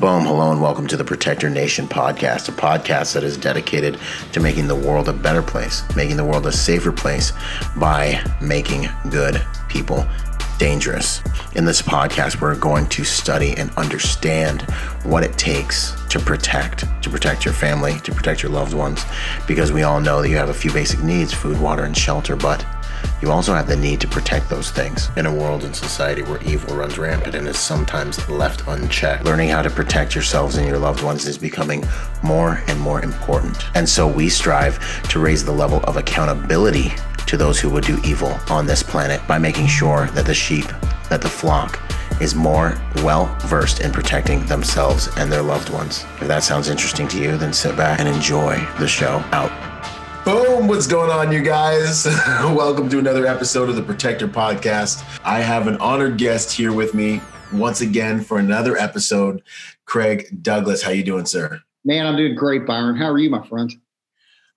Boom, hello, and welcome to the Protector Nation podcast, a podcast that is dedicated to making the world a better place, making the world a safer place by making good people dangerous. In this podcast, we're going to study and understand what it takes to protect, to protect your family, to protect your loved ones, because we all know that you have a few basic needs food, water, and shelter, but you also have the need to protect those things. In a world and society where evil runs rampant and is sometimes left unchecked, learning how to protect yourselves and your loved ones is becoming more and more important. And so we strive to raise the level of accountability to those who would do evil on this planet by making sure that the sheep, that the flock, is more well versed in protecting themselves and their loved ones. If that sounds interesting to you, then sit back and enjoy the show out. Boom! What's going on, you guys? Welcome to another episode of the Protector Podcast. I have an honored guest here with me once again for another episode. Craig Douglas, how you doing, sir? Man, I'm doing great, Byron. How are you, my friend?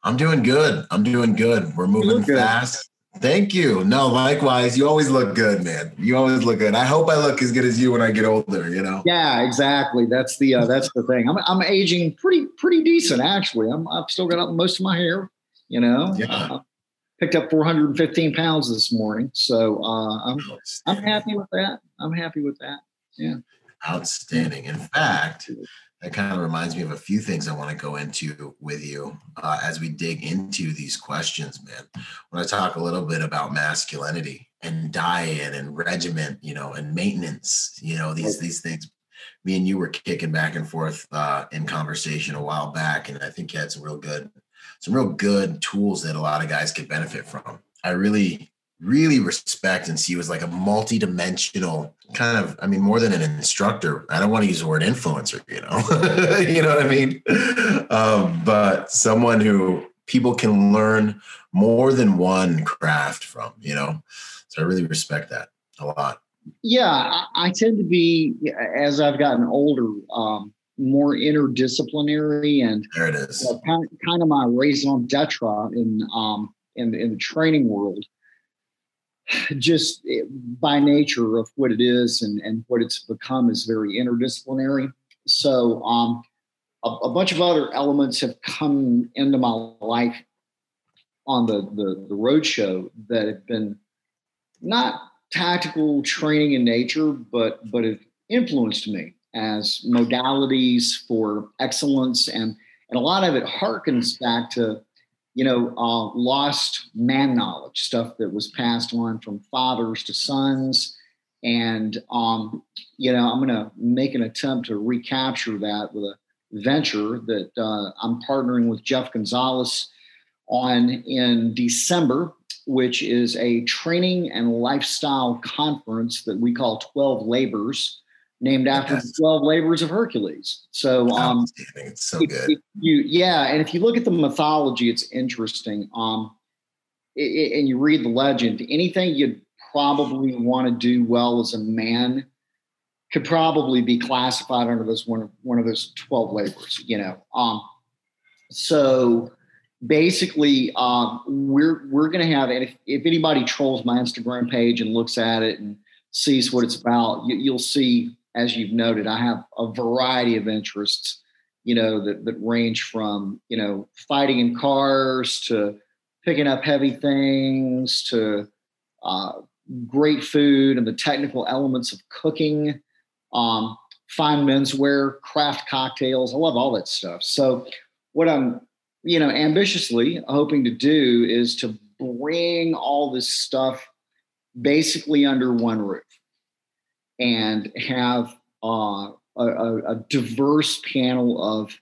I'm doing good. I'm doing good. We're moving fast. Thank you. No, likewise. You always look good, man. You always look good. I hope I look as good as you when I get older. You know. Yeah, exactly. That's the uh, that's the thing. I'm I'm aging pretty pretty decent actually. I'm I've still got most of my hair. You know, yeah. Uh, picked up 415 pounds this morning, so uh, I'm I'm happy with that. I'm happy with that. Yeah. Outstanding. In fact, that kind of reminds me of a few things I want to go into with you uh, as we dig into these questions, man. When I talk a little bit about masculinity and diet and regiment, you know, and maintenance, you know, these these things. Me and you were kicking back and forth uh, in conversation a while back, and I think you had some real good some real good tools that a lot of guys could benefit from. I really, really respect and see as like a multi-dimensional kind of, I mean, more than an instructor. I don't want to use the word influencer, you know, you know what I mean? Um, but someone who people can learn more than one craft from, you know? So I really respect that a lot. Yeah, I, I tend to be, as I've gotten older, um, more interdisciplinary and there it is. Uh, kind, kind of my raison d'etre in um in in the training world. Just eh, by nature of what it is and and what it's become is very interdisciplinary. So um a, a bunch of other elements have come into my life on the the, the road show that have been not tactical training in nature but but have influenced me as modalities for excellence and and a lot of it harkens back to you know uh, lost man knowledge stuff that was passed on from fathers to sons. And um, you know i'm going to make an attempt to recapture that with a venture that uh, i'm partnering with Jeff Gonzales on in december which is a training and lifestyle conference that we call 12 labors named after yes. the 12 labors of Hercules. So, um, it's so good. If you, yeah. And if you look at the mythology, it's interesting. Um, it, it, and you read the legend, anything you'd probably want to do well as a man could probably be classified under this one of, one of those 12 labors, you know? Um, so basically, um, we're, we're going to have, and if, if anybody trolls my Instagram page and looks at it and sees what it's about, you, you'll see as you've noted, I have a variety of interests, you know, that, that range from, you know, fighting in cars to picking up heavy things to uh, great food and the technical elements of cooking, um, fine menswear, craft cocktails. I love all that stuff. So, what I'm, you know, ambitiously hoping to do is to bring all this stuff basically under one roof and have uh, a, a, diverse panel of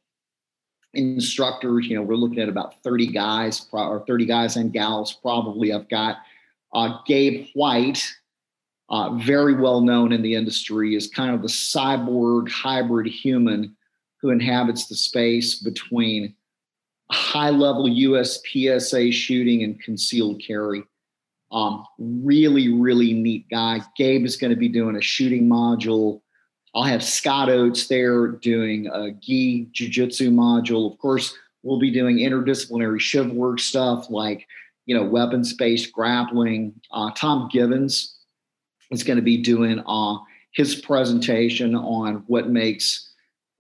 instructors. You know, we're looking at about 30 guys or 30 guys and gals. Probably I've got uh, Gabe White, uh, very well known in the industry, is kind of the cyborg hybrid human who inhabits the space between high level USPSA shooting and concealed carry. Um, really, really neat guy. Gabe is going to be doing a shooting module. I'll have Scott Oates there doing a gi jiu-jitsu module. Of course, we'll be doing interdisciplinary shiv work stuff like, you know, weapons-based grappling. Uh, Tom Givens is going to be doing uh, his presentation on what makes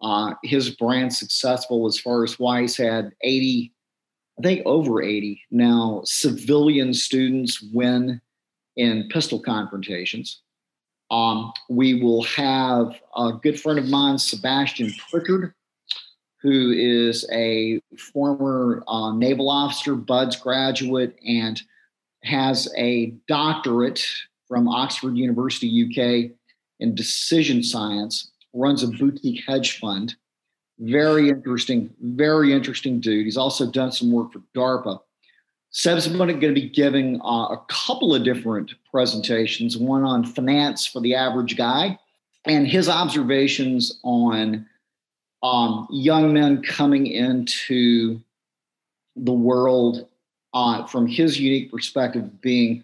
uh, his brand successful as far as why he's had 80, I think over 80 now civilian students win in pistol confrontations. Um, we will have a good friend of mine, Sebastian Pritchard, who is a former uh, naval officer, BUD/S graduate, and has a doctorate from Oxford University, UK, in decision science, runs a boutique hedge fund. Very interesting, very interesting dude. He's also done some work for DARPA. Seb's going to be giving uh, a couple of different presentations, one on finance for the average guy, and his observations on um, young men coming into the world uh, from his unique perspective, being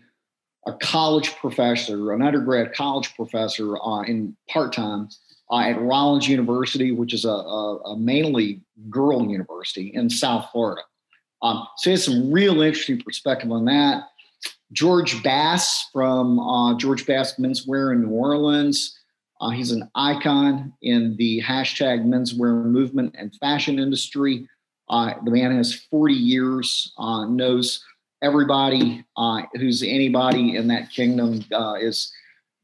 a college professor, an undergrad college professor uh, in part time uh, at Rollins University, which is a, a, a, mainly girl university in South Florida. Um, so he has some real interesting perspective on that. George Bass from uh, George Bass Menswear in New Orleans. Uh, he's an icon in the hashtag menswear movement and fashion industry. Uh, the man has 40 years, uh, knows everybody uh, who's anybody in that kingdom uh, is,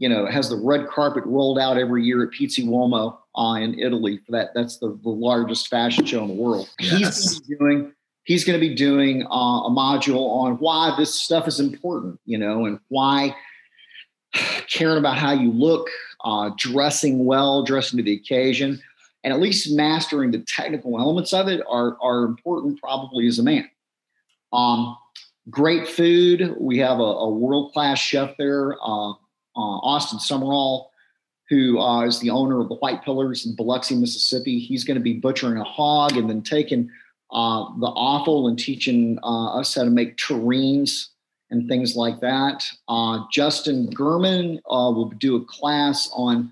you know, has the red carpet rolled out every year at Pitti Uomo uh, in Italy for that. That's the, the largest fashion show in the world. Yes. He's doing he's going to be doing uh, a module on why this stuff is important, you know, and why caring about how you look, uh, dressing well, dressing to the occasion, and at least mastering the technical elements of it are, are important probably as a man. Um, great food. We have a, a world class chef there, uh, Austin Sumrall, who uh, is the owner of the White Pillars in Biloxi, Mississippi. He's going to be butchering a hog and then taking uh, the offal and teaching uh, us how to make terrines and things like that. Uh, Justin Gurman uh, will do a class on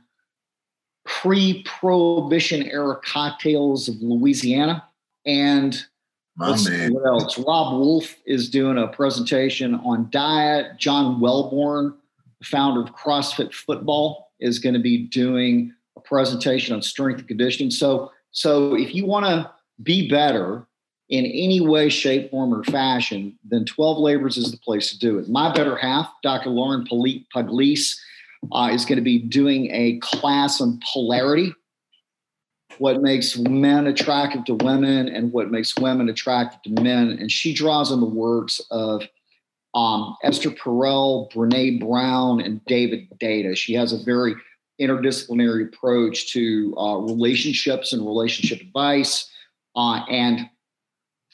pre-prohibition era cocktails of Louisiana. And what else? Robb Wolf is doing a presentation on diet. John Welbourn, the founder of CrossFit Football, is going to be doing a presentation on strength and conditioning. So, so if you want to be better in any way, shape, form, or fashion, then 12 Labors is the place to do it. My better half, Dr. Lauren Pugliese, uh, is going to be doing a class on polarity what makes men attractive to women and what makes women attractive to men. And she draws on the works of um, Esther Perel, Brene Brown, and David Deida. She has a very interdisciplinary approach to uh, relationships and relationship advice uh, and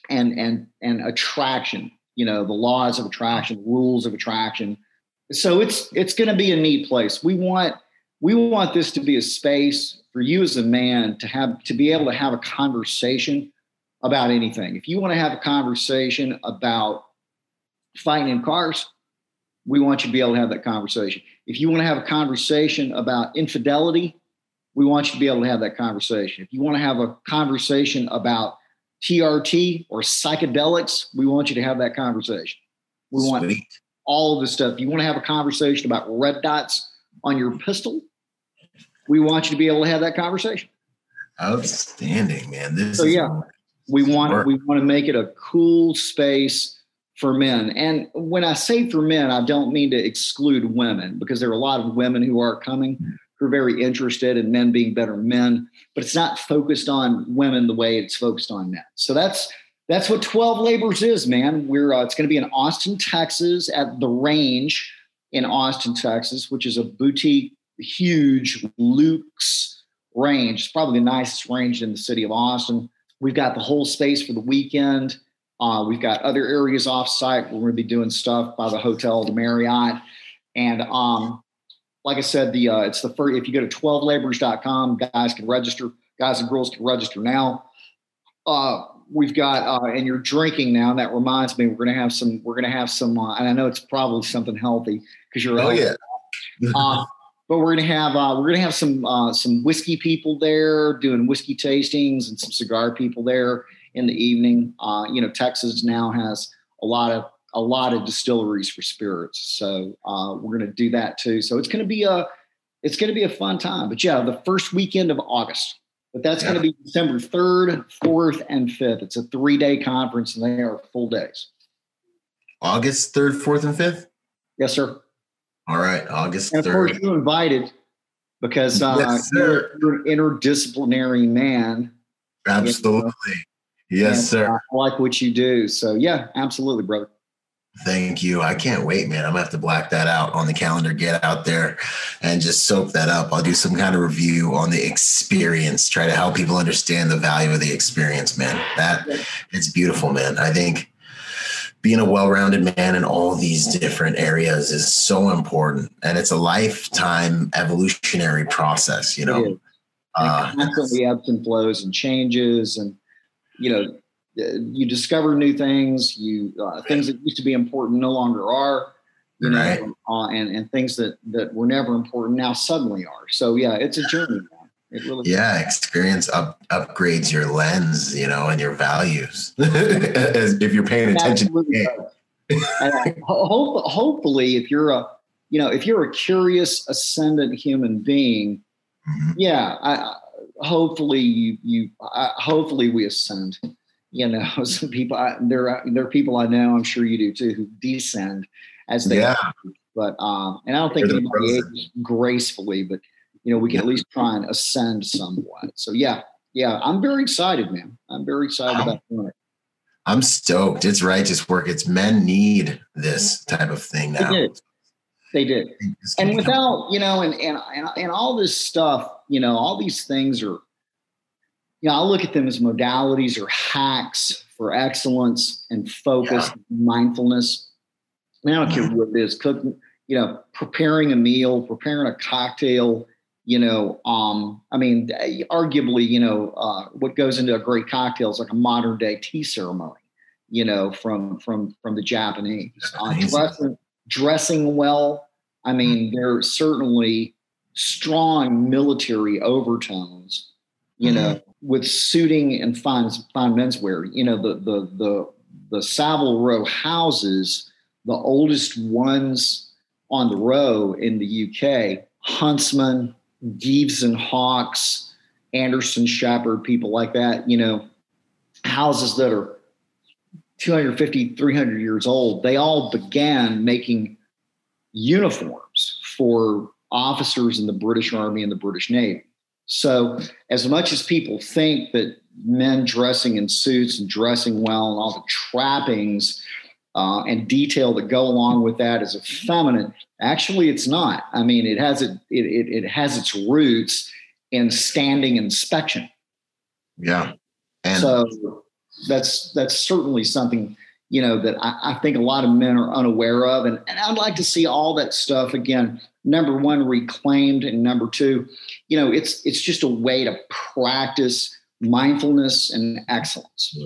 and and and attraction you know the laws of attraction rules of attraction. So it's it's going to be a neat place. We want we want this to be a space for you as a man to have to be able to have a conversation about anything. If you want to have a conversation about fighting in cars we want you to be able to have that conversation if you want to have a conversation about infidelity we want you to be able to have that conversation if you want to have a conversation about TRT or psychedelics, we want you to have that conversation. We Sweet. want all of the stuff. You want to have a conversation about red dots on your pistol? We want you to be able to have that conversation. Outstanding, man. This so yeah, we want work. we want to make it a cool space for men. And when I say for men, I don't mean to exclude women because there are a lot of women who are coming who are very interested in men being better men, but it's not focused on women the way it's focused on men. So that's that's what 12 Labors is, man. We're uh, it's going to be in Austin, Texas, at the Range in Austin, Texas, which is a boutique, huge luxe range. It's probably the nicest range in the city of Austin. We've got the whole space for the weekend. Uh, we've got other areas off site. We're going to be doing stuff by the hotel, the Marriott, and um, like I said, the uh, it's the first. If you go to 12labors.com, guys can register. Guys and girls can register now. Uh, we've got uh, and you're drinking now. And that reminds me, we're gonna have some. We're gonna have some, uh, and I know it's probably something healthy because you're. Oh yeah. uh, but we're gonna have uh, we're gonna have some uh, some whiskey people there doing whiskey tastings and some cigar people there in the evening. Uh, you know, Texas now has a lot of a lot of distilleries for spirits. So uh, we're going to do that too. So it's going to be a it's going to be a fun time. But yeah, the first weekend of August. But that's yeah. going to be December 3rd, 4th, and 5th. It's a three day conference and they are full days. August 3rd, 4th, and 5th? Yes, sir. All right, August and of 3rd. course, you invited because uh, yes, you're, an interdisciplinary man. Absolutely. Yes, and, sir. I like what you do. So, yeah, absolutely, brother. Thank you. I can't wait, man. I'm gonna have to black that out on the calendar, get out there and just soak that up. I'll do some kind of review on the experience, try to help people understand the value of the experience, man. That it's beautiful, man. I think being a well-rounded man in all these different areas is so important. And it's a lifetime evolutionary process, you know. Uh, constantly ebbs and flows and changes and you know you discover new things. You uh, things that used to be important no longer are. You know, right. uh, and and things that that were never important now suddenly are. So yeah, it's a journey. It really yeah, experience up, upgrades your lens, you know, and your values. As if you're paying attention. and hope, hopefully, if you're a you know if you're a curious ascendant human being, mm-hmm. yeah, I, hopefully you you I, hopefully we ascend you know, some people, I, there, there are people I know, I'm sure you do too, who descend as they, yeah. but, um, and I don't think anybody gracefully, but, you know, we can yeah. at least try and ascend somewhat. So yeah, yeah, I'm very excited, man. I'm very excited about doing it. I'm stoked. It's righteous work. It's men need this type of thing now. They did. They did. And without, you know, and, and, and, and all this stuff, you know, all these things are, you know, I look at them as modalities or hacks for excellence and focus, yeah. mindfulness. I, I don't care what it is, cooking, you know, preparing a meal, preparing a cocktail, you know, um, I mean, arguably, you know, uh, what goes into a great cocktail is like a modern day tea ceremony, you know, from from from the Japanese. Uh, dressing, dressing well. I mean, there are certainly strong military overtones, you mm-hmm. know, with suiting and fine fine menswear. You know, the the the the Savile Row houses, the oldest ones on the row in the UK, Huntsman, Gieves and Hawkes, Anderson Sheppard, people like that, you know, houses that are 250, 300 years old, they all began making uniforms for officers in the British Army and the British Navy. So, as much as people think that men dressing in suits and dressing well and all the trappings uh, and detail that go along with that is effeminate, actually, it's not. I mean, it has it, it, it, it has its roots in standing inspection. Yeah, and so that's that's certainly something you know that I, I, think a lot of men are unaware of, and, and I'd like to see all that stuff again. Number one reclaimed. And number two you know it's it's just a way to practice mindfulness and excellence.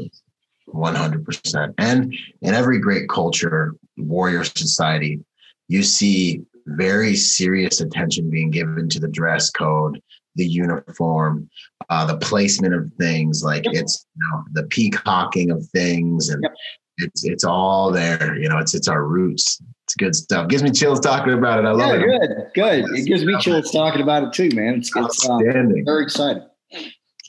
100% and in every great culture warrior society you see very serious attention being given to the dress code the uniform uh, the placement of things. Like yep. it's you know, the peacocking of things and yep. It's it's all there you know it's it's our roots it's good stuff. Gives me chills talking about it. I love yeah, it. Good, good. It gives me chills talking about it too, man. It's, it's uh, outstanding. Uh, very excited.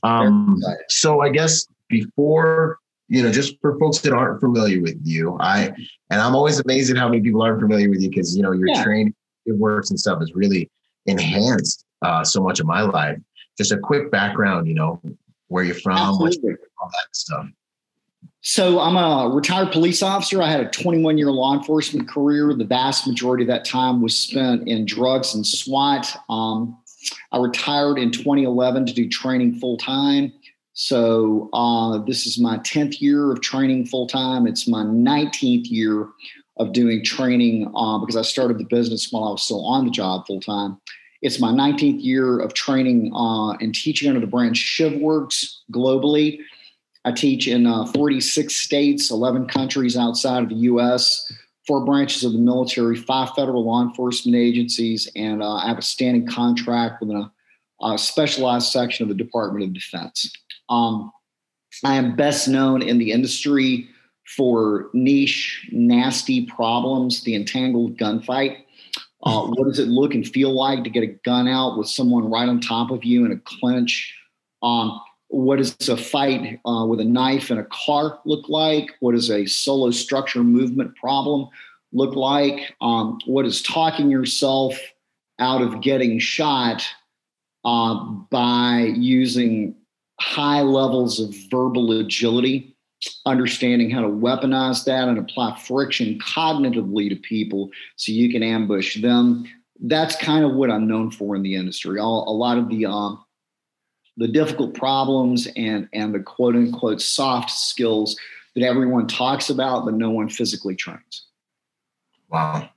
Um, very excited. so I guess before you know, just for folks that aren't familiar with you, I and I'm always amazed at how many people aren't familiar with you because you know your yeah. training, your works and stuff has really enhanced uh, so much of my life. Just a quick background, you know, where you're from, all that stuff. So I'm a retired police officer. I had a 21 year law enforcement career. The vast majority of that time was spent in drugs and SWAT. Um, I retired in 2011 to do training full time. So uh, this is my 10th year of training full time. It's my 19th year of doing training uh, because I started the business while I was still on the job full time. It's my 19th year of training uh, and teaching under the brand ShivWorks globally. I teach in uh, 46 states, 11 countries outside of the US, four branches of the military, five federal law enforcement agencies, and uh, I have a standing contract with a, a, specialized section of the Department of Defense. Um, I am best known in the industry for niche, nasty problems, the entangled gunfight. Uh, what does it look and feel like to get a gun out with someone right on top of you in a clinch? Um, what does a fight uh, with a knife in a car look like? What does a solo structure movement problem look like? Um, what is talking yourself out of getting shot uh, by using high levels of verbal agility, understanding how to weaponize that and apply friction cognitively to people so you can ambush them. That's kind of what I'm known for in the industry. All, a lot of the um, the difficult problems and and the quote unquote soft skills that everyone talks about but no one physically trains. Wow.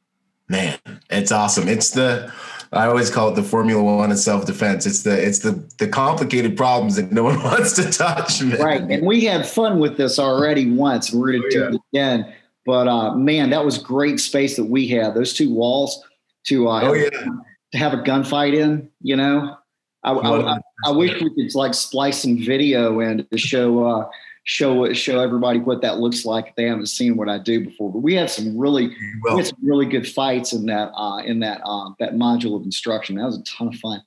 Man, it's awesome. It's the I always call it the Formula One of self defense. It's the it's the the complicated problems that no one wants to touch. Man. Right, and we had fun with this already once. We're going to do it again. But uh, man, that was great space that we had. Those two walls to uh, oh, yeah. to have a gunfight in. You know, I, I, I, wish we could like splice some video and to show uh, show show everybody what that looks like if they haven't seen what I do before. But we had some really we had some really good fights in that uh, in that uh, that module of instruction. That was a ton of fun.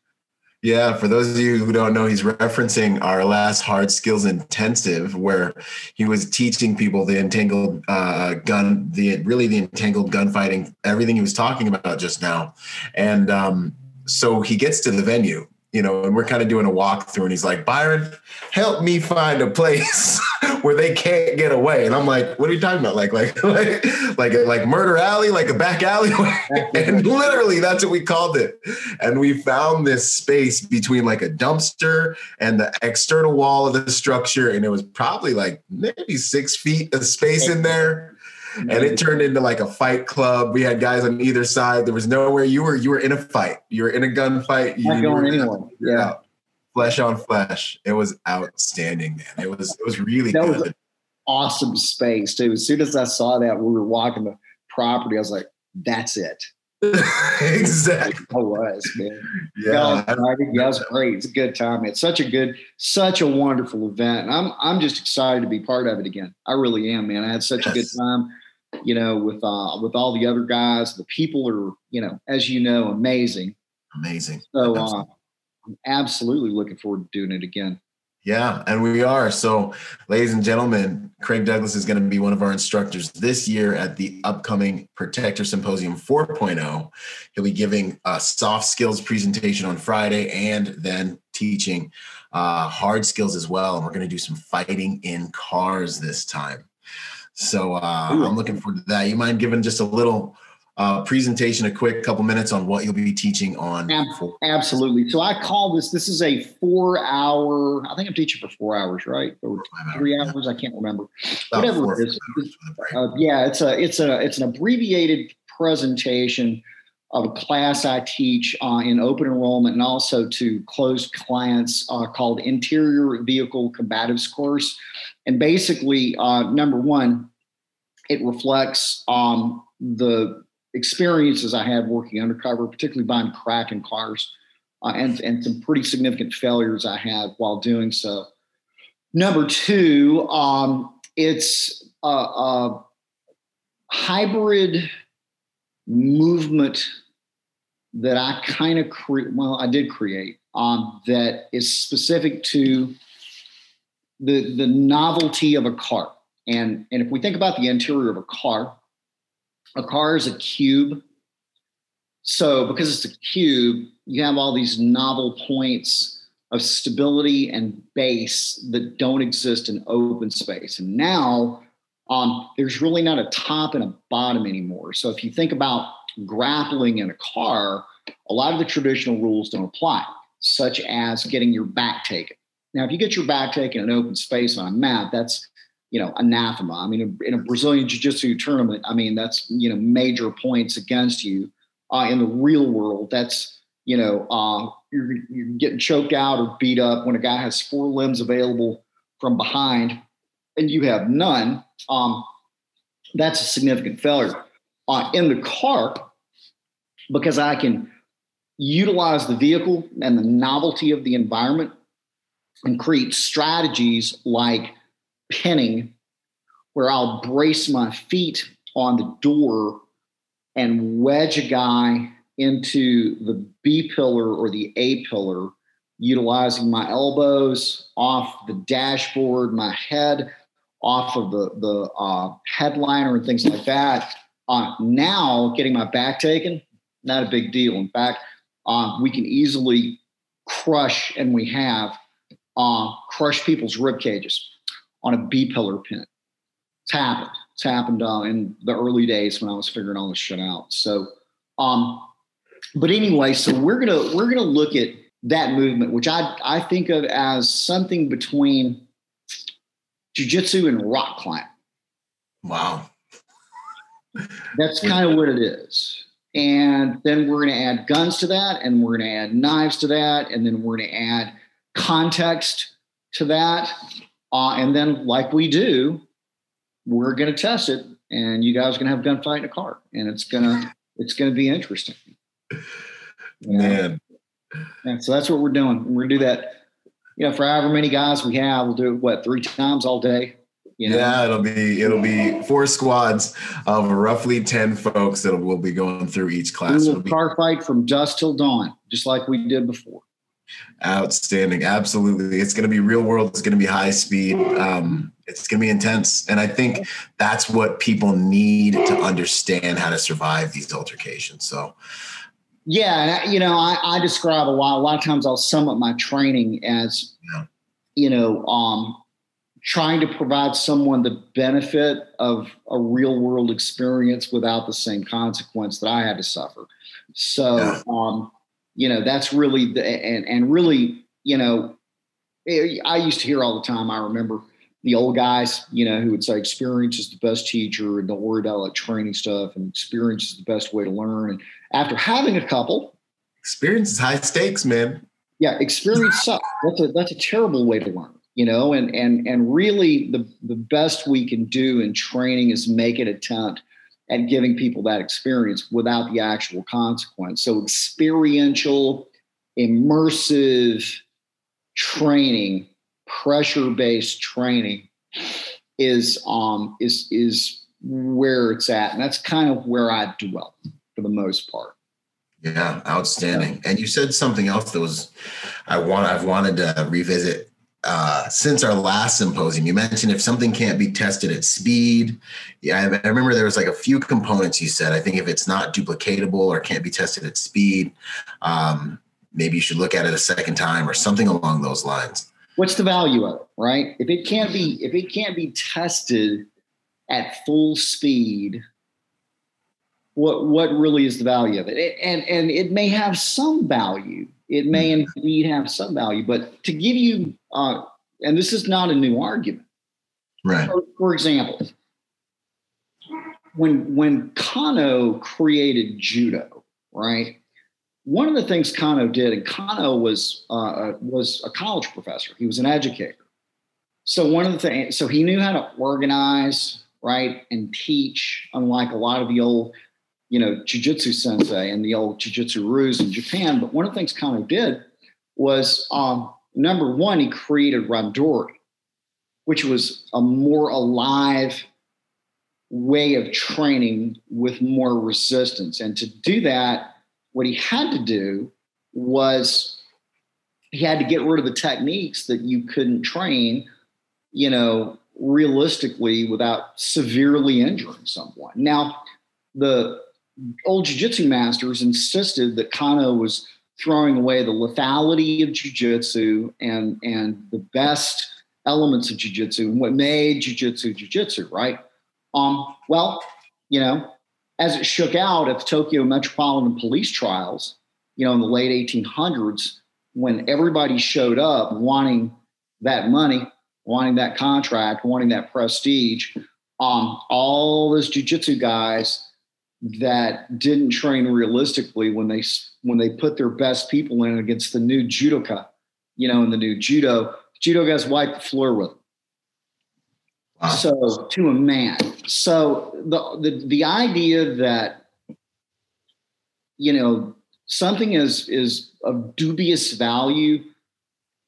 Yeah, for those of you who don't know, he's referencing our last hard skills intensive, where he was teaching people the entangled uh, gun, the really the entangled gunfighting, everything he was talking about just now, and um, so he gets to the venue you know, and we're kind of doing a walkthrough, and he's like, Byron, help me find a place where they can't get away. And I'm like, what are you talking about? Like, like, like, like, like murder alley, like a back alley. and literally, that's what we called it. And we found this space between like a dumpster and the external wall of the structure, and it was probably like maybe six feet of space in there and it turned into like a fight club. We had guys on either side. There was nowhere you were. You were in a fight. You were in a gunfight. Not you going anywhere. Yeah, flesh on flesh. It was outstanding, man. It was it was really that good. Was awesome space too. As soon as I saw that, we were walking the property. I was like, "That's it." exactly. I was, man. Yeah. yeah, it was great. It's a good time. It's such a good, such a wonderful event. And I'm I'm just excited to be part of it again. I really am, man. I had such yes. a good time you know, with uh, with all the other guys. The people are, you know, as you know, amazing. Amazing. So uh, I'm absolutely looking forward to doing it again. Yeah, and we are. So, ladies and gentlemen, Craig Douglas is going to be one of our instructors this year at the upcoming Protector Symposium 4.0. He'll be giving a soft skills presentation on Friday and then teaching uh, hard skills as well. And we're going to do some fighting in cars this time. So uh, I'm looking forward to that. You mind giving just a little uh, presentation, a quick couple minutes on what you'll be teaching on? Absolutely. So I call this. This is a four-hour. I think I'm teaching for four hours, right? Or three hours. Yeah. I can't remember. About Whatever four, it is. Uh, yeah, it's a it's a it's an abbreviated presentation of a class I teach uh, in open enrollment and also to closed clients uh, called Interior Vehicle Combatives course. And basically, uh, number one, it reflects um, the experiences I had working undercover, particularly buying crack in cars, uh, and, and some pretty significant failures I had while doing so. Number two, um, it's a, a hybrid movement that I kind of. Well, I did create um, that is specific to the the novelty of a car. And and if we think about the interior of a car, a car is a cube. So because it's a cube, you have all these novel points of stability and base that don't exist in open space. And now um, there's really not a top and a bottom anymore. So if you think about grappling in a car, a lot of the traditional rules don't apply, such as getting your back taken. Now, if you get your back taken in open space on a mat, that's you know anathema. I mean, in a Brazilian jiu-jitsu tournament, I mean that's you know major points against you. Uh, in the real world, that's you know uh, you're, you're getting choked out or beat up when a guy has four limbs available from behind and you have none. Um, that's a significant failure. Uh, in the car, because I can utilize the vehicle and the novelty of the environment and create strategies like pinning, where I'll brace my feet on the door and wedge a guy into the B pillar or the A pillar utilizing my elbows off the dashboard, my head off of the the uh, headliner and things like that. Uh, now, getting my back taken, not a big deal. In fact, uh, we can easily crush, and we have uh, crushed people's rib cages on a B pillar pin. It's happened. It's happened uh, in the early days when I was figuring all this shit out. So, um, but anyway, so we're gonna we're gonna look at that movement, which I I think of as something between jujitsu and rock climbing. Wow. That's kind of what it is. And then we're going to add guns to that, and we're going to add knives to that, and then we're going to add context to that. Uh, and then, like we do, we're going to test it, and you guys are going to have gunfight in a car, and it's gonna it's going to be interesting. Man. And so that's what we're doing. We're going to do that. You know, for however many guys we have, we'll do it what three times all day. You know? Yeah, it'll be it'll be four squads of roughly ten folks that will be going through each class. We will car fight from dusk till dawn, just like we did before. Outstanding, absolutely. It's going to be real world. It's going to be high speed. Um, it's going to be intense, and I think that's what people need to understand how to survive these altercations. So, yeah, you know, I, I describe a lot. A lot of times, I'll sum up my training as, yeah. you know, um, trying to provide someone the benefit of a real world experience without the same consequence that I had to suffer. So, yeah. um, you know, that's really the, and, and really, you know, eh, I used to hear all the time. I remember the old guys, you know, who would say experience is the best teacher and don't worry about like training stuff and experience is the best way to learn. And after having a couple, experience is high stakes, man. Yeah, experience sucks. That's a that's a terrible way to learn you know and and and really the the best we can do in training is make an attempt at giving people that experience without the actual consequence. So experiential immersive training pressure based training is um is is where it's at. And that's kind of where i dwell for the most part. Yeah outstanding. And you said something else that was i want i've wanted to revisit uh, since our last symposium, you mentioned if something can't be tested at speed. Yeah, I, I, remember there was like a few components you said. I think if it's not duplicatable or can't be tested at speed, um, maybe you should look at it a second time or something along those lines. What's the value of it, right? If it can't be if it can't be tested at full speed, what what really is the value of it? it and and it may have some value it may hmm. indeed have some value. But to give you, uh, and this is not a new argument. Right. For, for example, when when Kano created judo, right? One of the things Kano did, and Kano was uh, was a college professor. He was an educator. So one of the things, so he knew how to organize, right, and teach. Unlike a lot of the old you know, jujitsu sensei and the old jujitsu ryus in Japan. But one of the things Kano did was um, number one, he created Randori, which was a more alive way of training with more resistance. And to do that, what he had to do was he had to get rid of the techniques that you couldn't train, you know, realistically without severely injuring someone. Now, the old jiu-jitsu masters insisted that Kano was throwing away the lethality of jiu-jitsu and and the best elements of jiu-jitsu and what made jiu-jitsu jiu-jitsu, right? Um, well, you know, as it shook out at the Tokyo Metropolitan Police trials, you know, in the late 1800s, when everybody showed up wanting that money, wanting that contract, wanting that prestige, um, all those jiu-jitsu guys that didn't train realistically when they when they put their best people in against the new judoka, you know, in the new judo, judo guys wipe the floor with them. Wow. So to a man. So the, the the idea that you know something is is of dubious value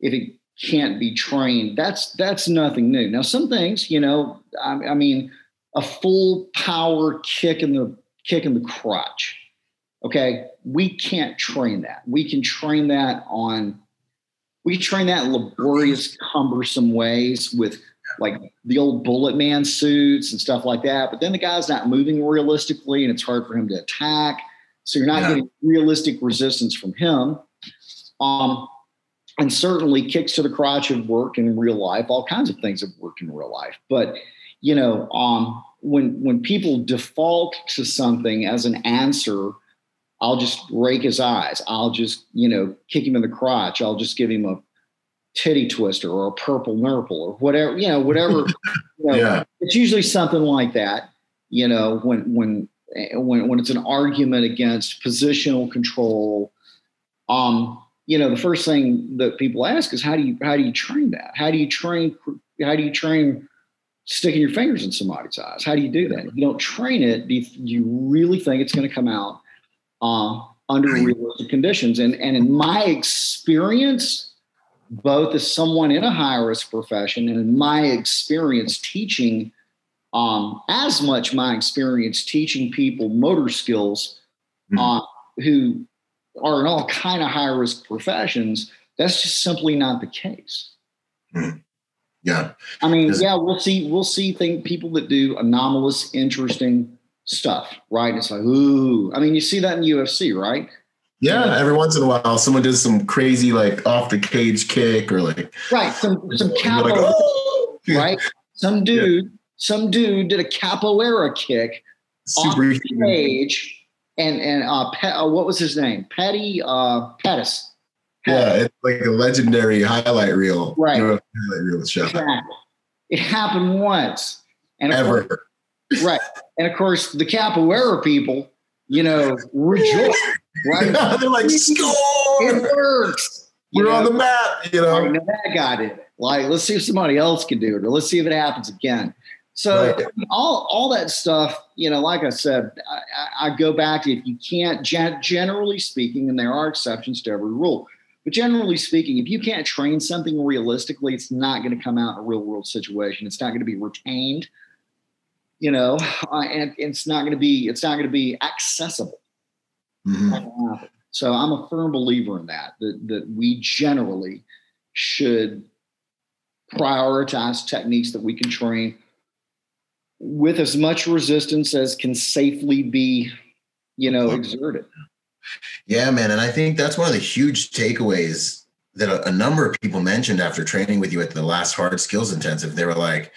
if it can't be trained, that's that's nothing new. Now some things, you know, I, I mean, a full power kick in the kick in the crotch. Okay, we can't train that. We can train that on we train that in laborious, cumbersome ways with like the old bullet man suits and stuff like that. But then the guy's not moving realistically and it's hard for him to attack. So you're not yeah. getting realistic resistance from him. Um, and certainly kicks to the crotch have worked in real life. All kinds of things have worked in real life. But you know, um, when when people default to something as an answer, I'll just rake his eyes. I'll just you know kick him in the crotch. I'll just give him a titty twister or a purple nurple or whatever you know whatever. you know, yeah. It's usually something like that. You know, when when when when it's an argument against positional control. Um, you know, the first thing that people ask is how do you how do you train that? How do you train how do you train sticking your fingers in somebody's eyes? How do you do that? If you don't train it, do you, do you really think it's going to come out uh, under realistic conditions? And and in my experience, both as someone in a high risk profession and in my experience teaching, um, as much my experience teaching people motor skills mm-hmm. uh, who are in all kind of high risk professions, that's just simply not the case. Hmm. Yeah. I mean, yeah, we'll see, we'll see think people that do anomalous, interesting stuff, right? It's like, ooh. I mean, you see that in UFC, right? Yeah, every once in a while, someone does some crazy like off the cage kick or like right, some some capo, like, oh! right? Some dude, yeah. some dude did a capoeira kick Super off the cage and and uh, uh, what was his name? Petty uh, Pettis. Yeah, it's like a legendary highlight reel. Right. You know, highlight reel shot. Exactly. It happened once. And Ever. Course, right. And of course, the capoeira people, you know, rejoice. Right. Yeah, they're like, score. It works. We're know? on the map. You know, that guy did it. Like, let's see if somebody else can do it, or let's see if it happens again. So right. all all that stuff, you know, like I said, I, I go back to if you can't, generally speaking, and there are exceptions to every rule, but generally speaking, if you can't train something realistically, it's not going to come out in a real world situation. It's not going to be retained, you know, uh, and it's not going to be it's not going to be accessible. Mm-hmm. So I'm a firm believer in that, that that we generally should prioritize techniques that we can train with as much resistance as can safely be, you know, exerted. Yeah, man. And I think that's one of the huge takeaways that a, a, number of people mentioned after training with you at the last hard skills intensive. They were like,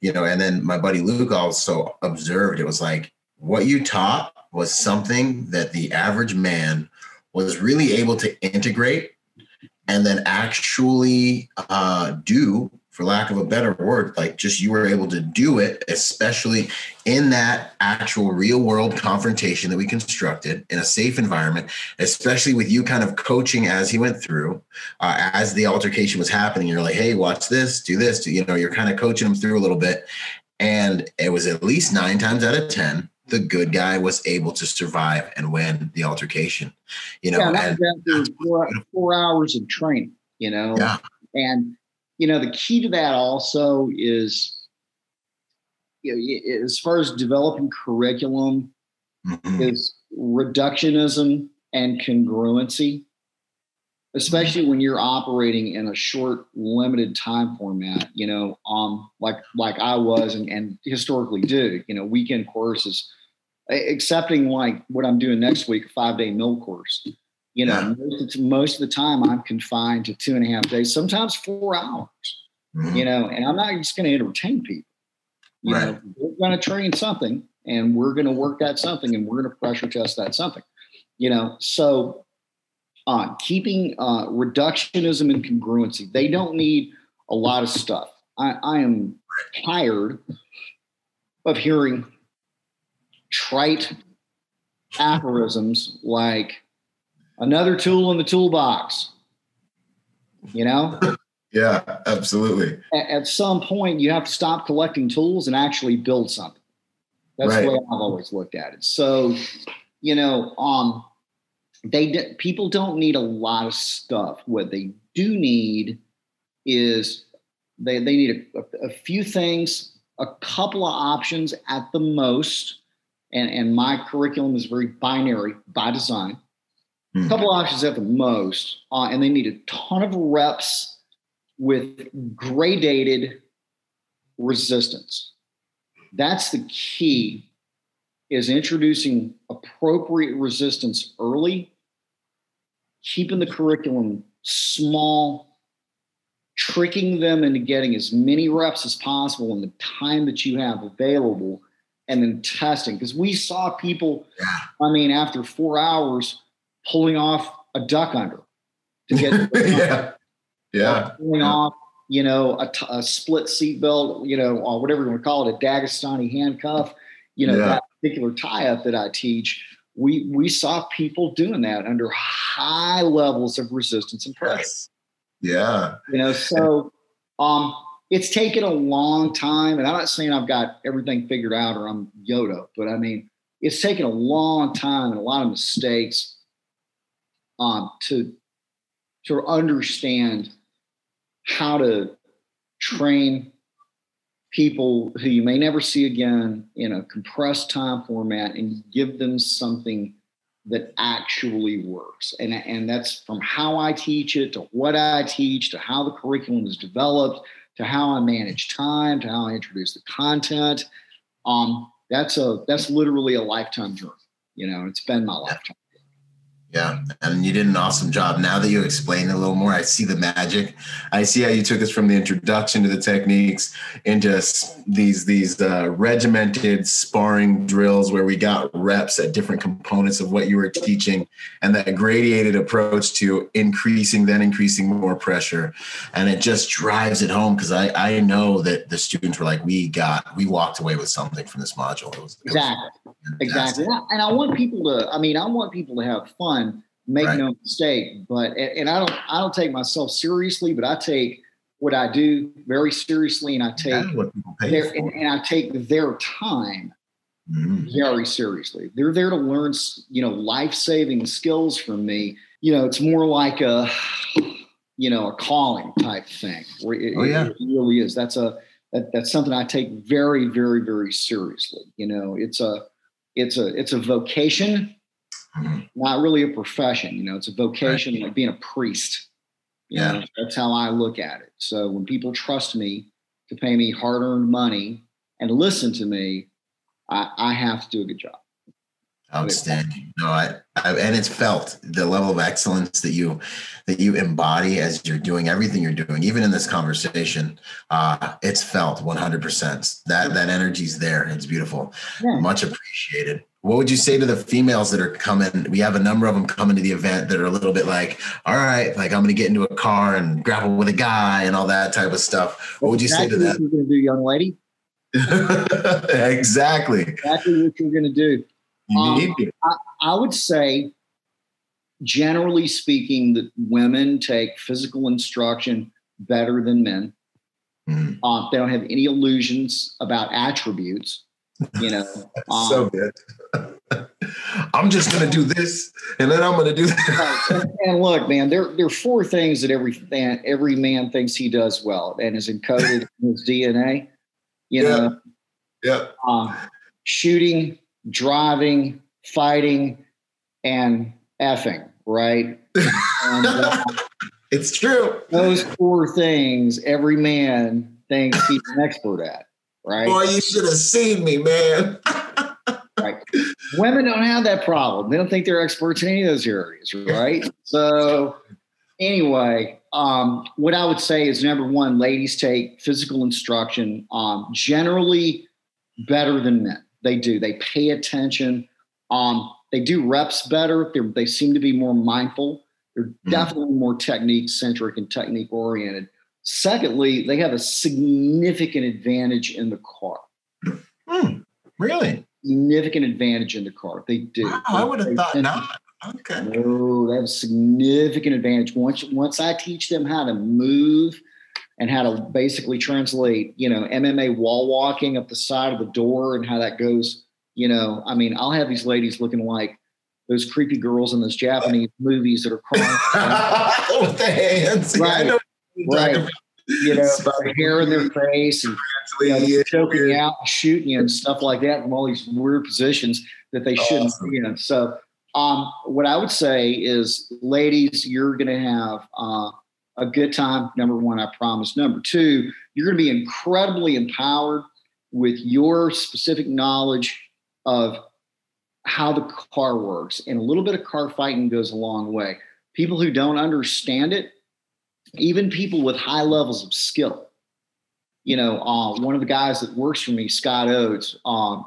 you know, and then my buddy Luke also observed it was like what you taught was something that the average man was really able to integrate and then actually uh, do for lack of a better word, like just you were able to do it, especially in that actual real world confrontation that we constructed in a safe environment, especially with you kind of coaching as he went through, uh, as the altercation was happening. You're like, hey, watch this, do this, do, you know, you're kind of coaching him through a little bit. And it was at least nine times out of 10, the good guy was able to survive and win the altercation. You know, yeah, and, four, four hours of training, you know, yeah. and you know, the key to that also is, you know, as far as developing curriculum, mm-hmm. is reductionism and congruency, especially when you're operating in a short, limited time format. You know, um, like like I was and, and historically do. You know, weekend courses, accepting like what I'm doing next week, a five day mill course you know, most, of, most, of, the time I'm confined to two and a half days, sometimes four hours. Mm-hmm. You know, and I'm not just going to entertain people. You right. know, we're going to train something, and we're going to work that something, and we're going to pressure test that something. You know, so uh, keeping uh, reductionism and congruency. They don't need a lot of stuff. I, I am tired of hearing trite aphorisms like another tool in the toolbox. You know? yeah, absolutely. At, at, some point, you have to stop collecting tools and actually build something. That's right. the way I've always looked at it. So, you know, um, they people don't need a lot of stuff. What they do need is they they need a, a few things, a couple of options at the most. And, and my curriculum is very binary by design a couple options at the most, uh, and they need a ton of reps with gradated resistance. That's the key is introducing appropriate resistance early, keeping the curriculum small, tricking them into getting as many reps as possible in the time that you have available, and then testing. Because we saw people, I mean, after four hours, pulling off a duck under to get yeah. Yeah. pulling Yeah. off, you know, a, t- a split seat belt, you know, or whatever you want to call it, a Dagestani handcuff, you know, Yeah. that particular tie up that I teach. We we saw people doing that under high levels of resistance and pressure. Yes. Yeah. You know, so um, it's taken a long time, and I'm not saying I've got everything figured out or I'm Yoda, but I mean, it's taken a long time and a lot of mistakes um, to to understand how to train people who you may never see again in a compressed time format and give them something that actually works. And, and that's from how I teach it to what I teach to how the curriculum is developed to how I manage time to how I introduce the content. Um, that's a that's literally a lifetime journey. You know, it's been my lifetime. Yeah, and you did an awesome job. Now that you explain it a little more, I see the magic. I see how you took us from the introduction to the techniques into these these uh, regimented sparring drills where we got reps at different components of what you were teaching, and that gradated approach to increasing, then increasing more pressure, and it just drives it home because I I know that the students were like, we got we walked away with something from this module. It was, it Exactly. Exactly. And I want people to, I mean, I want people to have fun, make Right. no mistake, but, and I don't, I don't take myself seriously, but I take what I do very seriously and I take what pay their, and, and I take their time Mhm. very seriously. They're there to learn, you know, life-saving skills from me. You know, it's more like a, you know, a calling type thing. where It, Oh, yeah. it really is. That's a, that, that's something I take very, very, very seriously. You know, it's a, it's a, it's a vocation. Not really a profession. You know, it's a vocation like being a priest. You Yeah. know, that's how I look at it. So when people trust me to pay me hard-earned money and listen to me, I, I have to do a good job. Outstanding. No, I, I and it's felt the level of excellence that you that you embody as you're doing everything you're doing, even in this conversation. Uh, it's felt 100. percent That that energy's there. It's beautiful. Yeah. Much appreciated. What would you say to the females that are coming? We have a number of them coming to the event that are a little bit like, all right, like I'm going to get into a car and grapple with a guy and all that type of stuff. What would you say to Exactly What you're going to do, young lady? that? exactly. Exactly what you're going to do. You Um, need to. I would say, generally speaking, that women take physical instruction better than men. Mhm. Uh, they don't have any illusions about attributes. You know, um, so good. I'm just gonna do this, and then I'm gonna do that. and, and look, man, there there are four things that every man, every man thinks he does well and is encoded in his DNA. You Yeah. know, yeah, uh, shooting, driving, fighting, and effing. Right. And, uh, it's true. those four things every man thinks he's an expert at. Right. Boy, you should have seen me, man. Right. Women don't have that problem. They don't think they're experts in any of those areas, right? so, anyway, um, what I would say is number one, ladies take physical instruction um, generally better than men. They do. They pay attention. Um, they do reps better. They're, they seem to be more mindful. They're definitely more technique centric and technique oriented. Secondly, they have a significant advantage in the car. Hmm, really? Significant advantage in the car. They do. Wow, I would have thought not. Okay. No, they have a significant advantage. Once once I teach them how to move and how to basically translate, you know, MMA wall walking up the side of the door and how that goes, you know, I mean, I'll have these ladies looking like those creepy girls in those Japanese movies that are crying With the hands. Right. know what you're Right. you know, hair in their face and you know, Yeah, choking you out, shooting you, and stuff like that from all these weird positions that they shouldn't Awesome. be in. So Um, what I would say is, ladies, you're going to have uh, a good time. Number one, I promise. Number two, you're going to be incredibly empowered with your specific knowledge of how the car works. And a little bit of car fighting goes a long way. People who don't understand it, even people with high levels of skill. You know, uh, one of the guys that works for me, Scott Oates, um,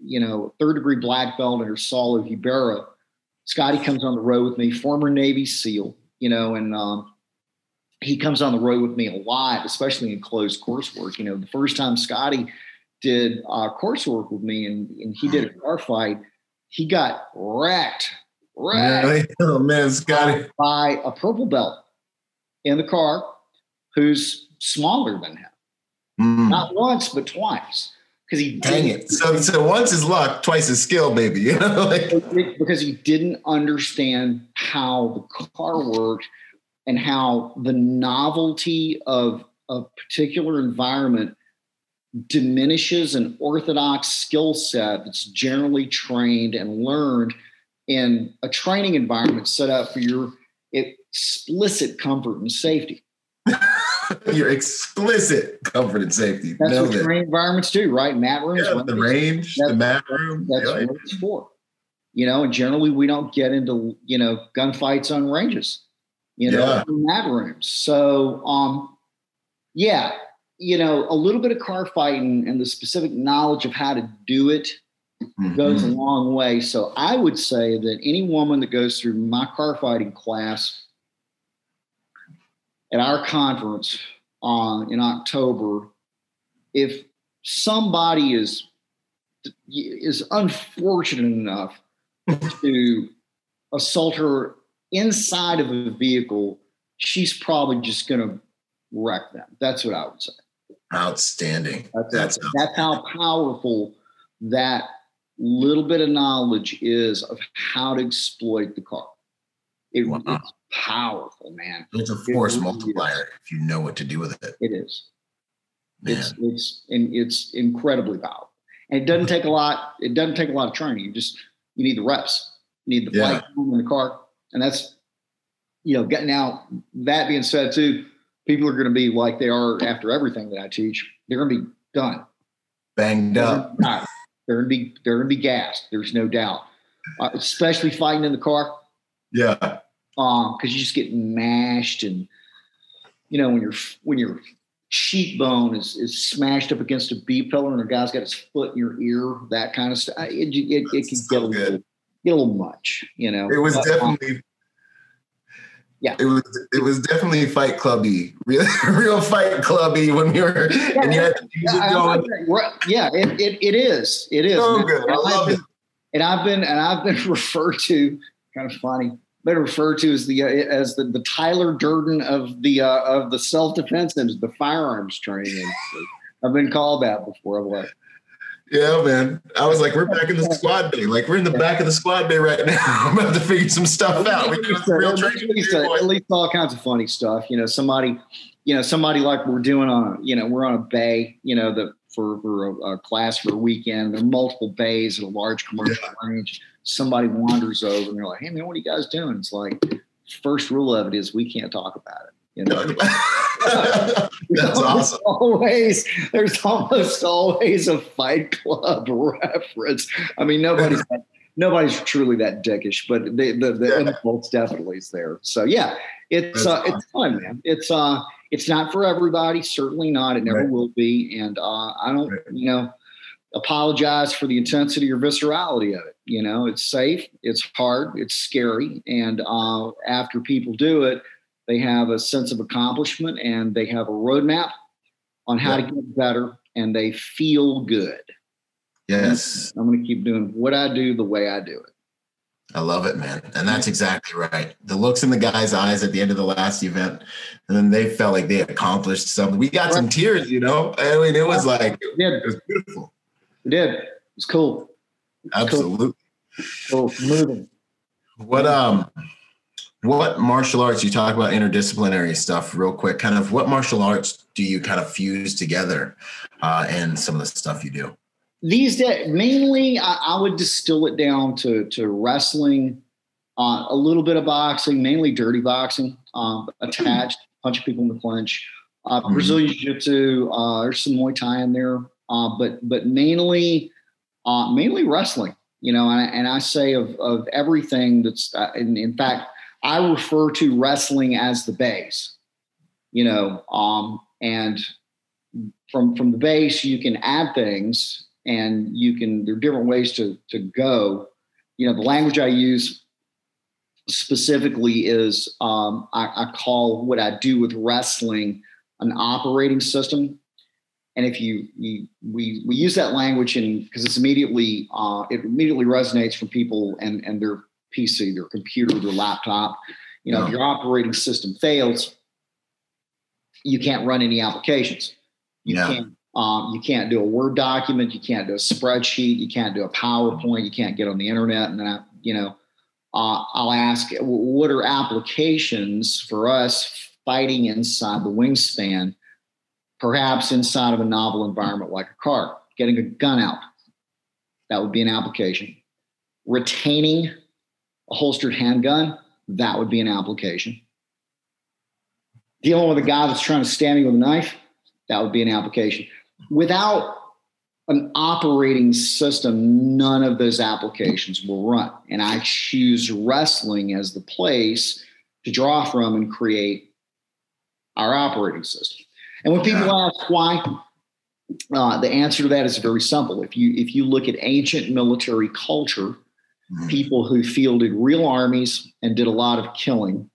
you know, third degree black belt under Saulo Ribeiro. Scotty comes on the road with me, former Navy SEAL, you know, and um, he comes on the road with me a lot, especially in closed coursework. You know, the first time Scotty did uh, coursework with me and, and he did a car fight, he got wrecked, wrecked. Oh man, Scotty. By a purple belt in the car who's smaller than him. Mm. Not once, but twice. Because he dang it. So, so once is luck, twice is skill, baby. You know, like because he didn't understand how the car worked and how the novelty of a particular environment diminishes an orthodox skill set that's generally trained and learned in a training environment set up for your explicit comfort and safety. your explicit comfort and safety. That's know what that. training environments do, right? Mat rooms, yeah, the range, the mat room. That's what it's for. You know, and generally we don't get into you know gunfights on ranges. You know, yeah. that room. So, um, yeah, you know, a little bit of car fighting and the specific knowledge of how to do it mm-hmm. goes a long way. So I would say that any woman that goes through my car fighting class at our conference on in October, if somebody is is unfortunate enough to assault her inside of a vehicle, she's probably just going to wreck them. That's what I would say. Outstanding. That's, that's, that's how powerful that little bit of knowledge is of how to exploit the car. It, wow. It's powerful, man. It's a force it multiplier is. if you know what to do with it. It is. Man. It's it's and it's incredibly powerful. And it doesn't take a lot. It doesn't take a lot of training. You just you need the reps. You need the yeah. flight in the car, and that's you know getting out. That being said, too, people are going to be like they are after everything that I teach. They're going to be done, banged up. They're going to be they're going to be gassed. There's no doubt, uh, especially fighting in the car. Yeah, um, because you just get mashed, and you know when your when your cheekbone is is smashed up against a B pillar, and a guy's got his foot in your ear, that kind of stuff. It it, it, it can so get a little get a little much, you know. It was but, um, definitely. Um, yeah, it was it was definitely Fight Clubby, real real Fight Clubby when we were yeah, and you had the music yeah, going. Yeah, it, it, it is it is. So good, I love been, it. And I've been and I've been referred to kind of funny, been referred to as the uh, as the, the Tyler Durden of the uh, of the self defense and the firearms training. I've been called that before. I'm like, yeah, man. I was like, we're back in the squad bay. Like we're in the back of the squad bay right now. I'm about to figure some stuff out. We real at, least, at least all kinds of funny stuff. You know, somebody, you know, somebody like we're doing on, you know, we're on a bay. You know, the for for a, a class for a weekend. There are multiple bays at a large commercial yeah. range. Somebody wanders over and they're like, "Hey, man, what are you guys doing?" It's like first rule of it is we can't talk about it. You know, that's awesome. Always, there's almost always a Fight Club reference. I mean, nobody's nobody's truly that dickish, but the the, the yeah. impulse definitely is there. So yeah, it's uh, it's fun, man. It's uh, it's not for everybody. Certainly not. It never right. will be. And uh, I don't, right. you know, apologize for the intensity or viscerality of it. You know, it's safe, it's hard, it's scary, and uh, after people do it they have a sense of accomplishment and they have a roadmap on how yeah. to get better and they feel good. Yes. I'm going to keep doing what I do the way I do it. I love it, man. And that's exactly right. The looks in the guy's eyes at the end of the last event, and then they felt like they accomplished something. We got right. some tears, you know. I mean, it was like it, it was beautiful. It did. It was cool. Absolutely. Cool. cool. Moving. What um what martial arts you talk about interdisciplinary stuff real quick kind of what martial arts do you kind of fuse together uh, and some of the stuff you do these days mainly I, I, would distill it down to to wrestling uh, a little bit of boxing, mainly dirty boxing, um, attached, punching people in the clinch. Uh, mm-hmm. Brazilian Jiu-Jitsu. Uh, there's some Muay Thai in there, uh, but but mainly uh, mainly wrestling. You know, and, and I say of of everything that's uh, in, in fact I refer to wrestling as the base. You know, um, and from from the base you can add things, and you can there are different ways to to go. You know, the language I use specifically is um, I, I call what I do with wrestling an operating system and if you, you we we use that language and because it's immediately uh, it immediately resonates from people and and their PC, their computer, their laptop. You know, yeah. if your operating system fails, you can't run any applications. You yeah. can't um, you can't do a Word document, you can't do a spreadsheet, you can't do a PowerPoint, you can't get on the internet, and then I, you know, uh, I'll ask, what are applications for us fighting inside the wingspan? perhaps inside of a novel environment like a car, getting a gun out. That would be an application. Retaining a holstered handgun, that would be an application. Dealing with a guy that's trying to stab you with a knife, that would be an application. Without an operating system, none of those applications will run. And I choose wrestling as the place to draw from and create our operating system. And when people ask why, uh, the answer to that is very simple. If you if you look at ancient military culture. Mm. people who fielded real armies and did a lot of killing,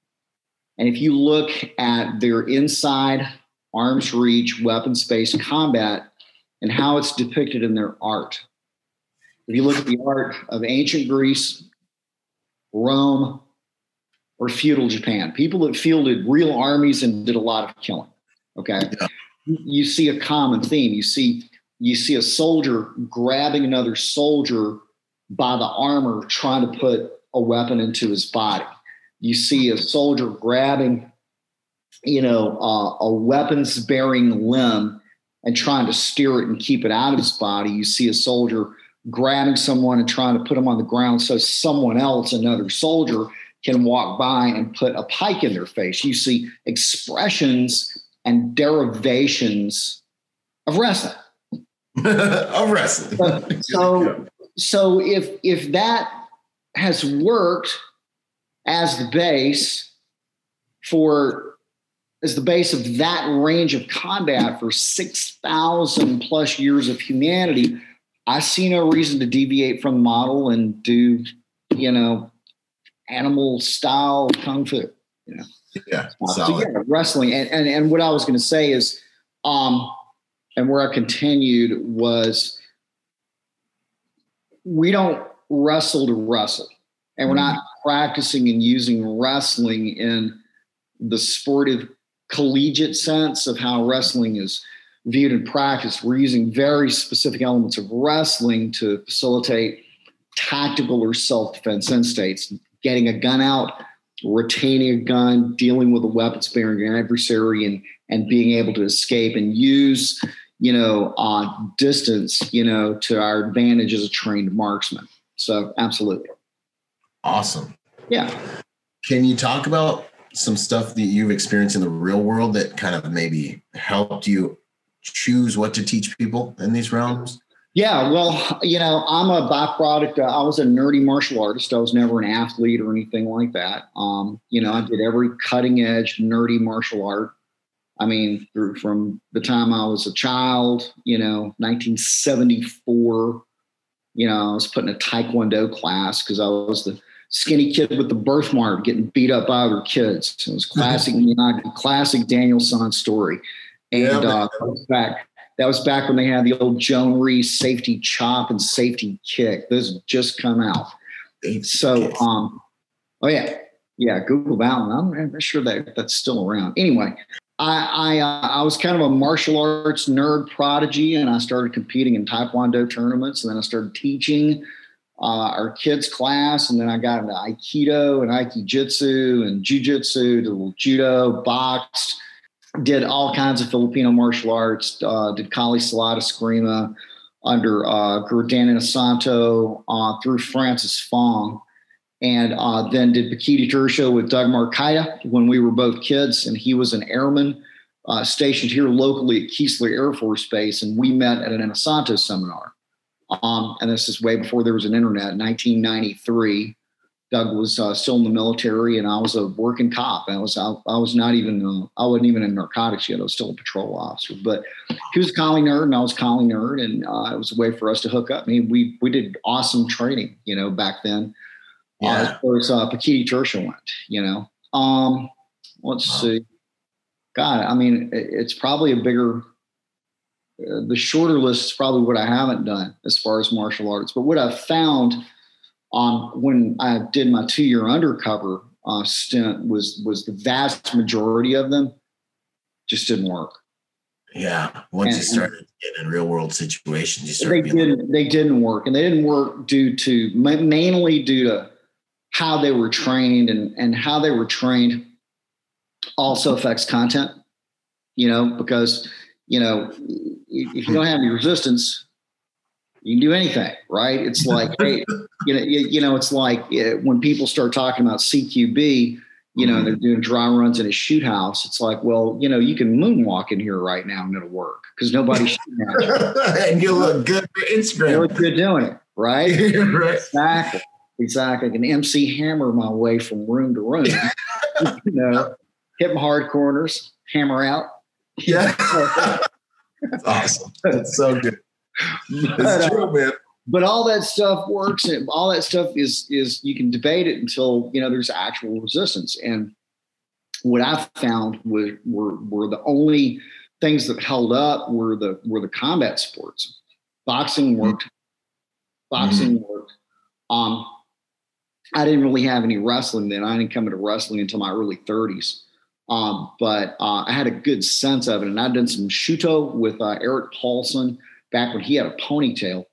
and if you look at their inside arms reach weapons based combat and how it's depicted in their art, if you look at the art of ancient Greece, Rome, or feudal Japan, people that fielded real armies and did a lot of killing. Okay. Yeah. You see a common theme. You see you see a soldier grabbing another soldier by the armor, trying to put a weapon into his body. You see a soldier grabbing, you know, uh, a weapons bearing limb and trying to steer it and keep it out of his body. You see a soldier grabbing someone and trying to put them on the ground so someone else, another soldier, can walk by and put a pike in their face. You see expressions and derivations of wrestling. of wrestling. So, so, so if if that has worked as the base for as the base of that range of combat for 6,000 plus years of humanity, I see no reason to deviate from the model and do, you know, animal style kung fu. You know. Yeah. So yeah, wrestling. And, and and what I was going to say is, um, and where I continued was, we don't wrestle to wrestle, and we're not mm-hmm. practicing and using wrestling in the sportive collegiate sense of how wrestling is viewed and practiced. We're using very specific elements of wrestling to facilitate tactical or self defense instincts. Getting a gun out, retaining a gun, dealing with a weapons bearing adversary, and and being able to escape and use you know uh, distance you know to our advantage as a trained marksman. So absolutely, awesome. Yeah. Can you talk about some stuff that you've experienced in the real world that kind of maybe helped you choose what to teach people in these realms? Yeah, well, you know, I'm a byproduct. Uh, I was a nerdy martial artist. I was never an athlete or anything like that. Um, you know, I did every cutting edge nerdy martial art. I mean, through from the time I was a child, you know, 1974, you know, I was put in a Taekwondo class because I was the skinny kid with the birthmark getting beat up by other kids. So It was classic, classic Daniel San story. And yeah, uh, back that was back when they had the old Jhoon Rhee's safety chop and safety kick. Those just come out. So, um, oh yeah, yeah. Google that one. I'm, I'm sure that that's still around. Anyway, I I, uh, I was kind of a martial arts nerd prodigy, and I started competing in Taekwondo tournaments, and then I started teaching uh, our kids class, and then I got into Aikido and Aikijitsu and Jiu-Jitsu, did judo, boxed did all kinds of Filipino martial arts, uh, did Kali Salada Eskrima under uh, Guru Dan Inosanto uh, through Francis Fong. And uh, then did Tour Show with Doug Marcaida when we were both kids, and he was an airman uh, stationed here locally at Keesler Air Force Base, and we met at an Inosanto seminar. Um, and this is way before there was an internet, 1993. Doug was uh, still in the military, and I was a working cop. I was I, I was not even uh, I wasn't even in narcotics yet. I was still a patrol officer. But he was a Kali nerd, and I was a Kali nerd, and uh, it was a way for us to hook up. I mean, we we did awesome training, you know, back then. Uh, yeah. as far as uh, Pekiti Tirsia went, you know. Um, let's wow. see. God, I mean, it's probably a bigger. Uh, the shorter list is probably what I haven't done as far as martial arts, but what I've found on when I did my two year undercover uh, stint was was the vast majority of them just didn't work. Yeah, once and, you started getting in real world situations, you started. They didn't. They didn't work, and they didn't work due to mainly due to how they were trained, and and how they were trained also affects content. You know, because you know if you don't have any resistance, you can do anything, right? It's like, hey, you know, you, you know, it's like uh, when people start talking about CQB, you know, mm-hmm. they're doing dry runs in a shoot house. It's like, well, you know, you can moonwalk in here right now and it'll work because nobody's shooting at you. and you look good for Instagram. You look good doing it, right? right. Exactly. Exactly. I can MC hammer my way from room to room. you know, hit them hard corners, hammer out. Yeah. That's awesome. That's so good but, it's true, uh, man. But all that stuff works, and all that stuff is is you can debate it until you know there's actual resistance. And what I found were were, were the only things that held up were the were the combat sports. Boxing mm-hmm. worked. Boxing mm-hmm. worked. Um, I didn't really have any wrestling then. I didn't come into wrestling until my early 30s. Um, but uh, I had a good sense of it. And I'd done some Shooto with uh, Erik Paulson back when he had a ponytail,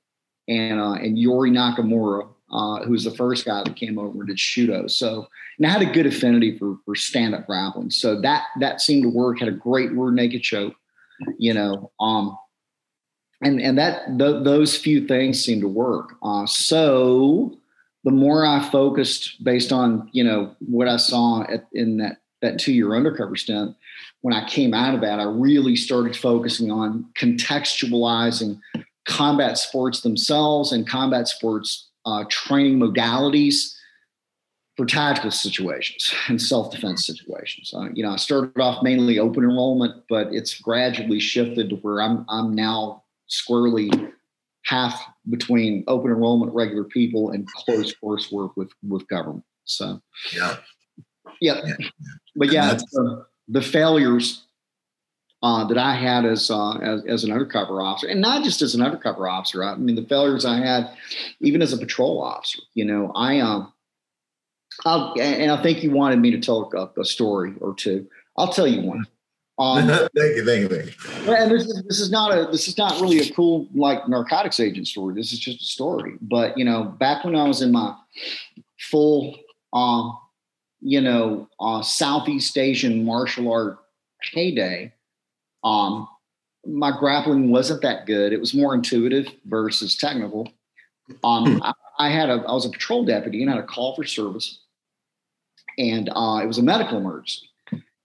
and uh, and Yori Nakamura, uh, who was the first guy that came over and did Shooto. So and I had a good affinity for for stand up grappling. So that that seemed to work. Had a great rear naked choke, you know. Um, and and that th- those few things seemed to work. Uh, so the more I focused based on you know what I saw at, in that that two year undercover stint, when I came out of that, I really started focusing on contextualizing combat sports themselves and combat sports uh, training modalities for tactical situations and self-defense situations. Uh, you know, I started off mainly open enrollment, but it's gradually shifted to where I'm I'm now squarely half between open enrollment, regular people, and closed coursework with with government. So yeah, yeah, yeah. but yeah, the failures uh, that I had as, uh, as, as an undercover officer, and not just as an undercover officer. I mean, the failures I had even as a patrol officer. You know, I um, I'll, and I think you wanted me to tell a, a story or two. I'll tell you one. Um, thank you, thank you, thank you. And this is this is not a this is not really a cool like narcotics agent story. This is just a story. But you know, back when I was in my full um, you know, uh, Southeast Asian martial art heyday, um, my grappling wasn't that good. It was more intuitive versus technical. Um, hmm. I, I, had a, I was a patrol deputy and had a call for service, and uh, it was a medical emergency.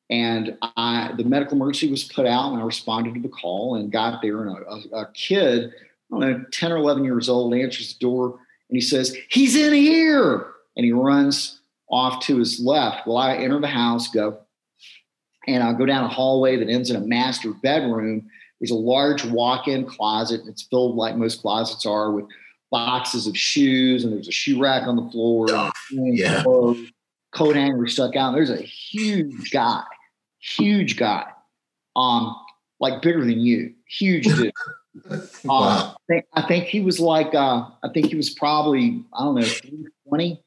And I, the medical emergency was put out, and I responded to the call and got there. And a, a, a kid, I don't know, 10 or 11 years old, answers the door and he says, He's in here. And he runs off to his left. Well, I enter the house, go, and I'll go down a hallway that ends in a master bedroom. There's a large walk-in closet. It's filled like most closets are with boxes of shoes, and there's a shoe rack on the floor, oh, yeah. coat hanger stuck out. There's a huge guy, huge guy, um, like bigger than you, huge dude. wow. um, I, think, I think he was like, uh, I think he was probably, I don't know, 20,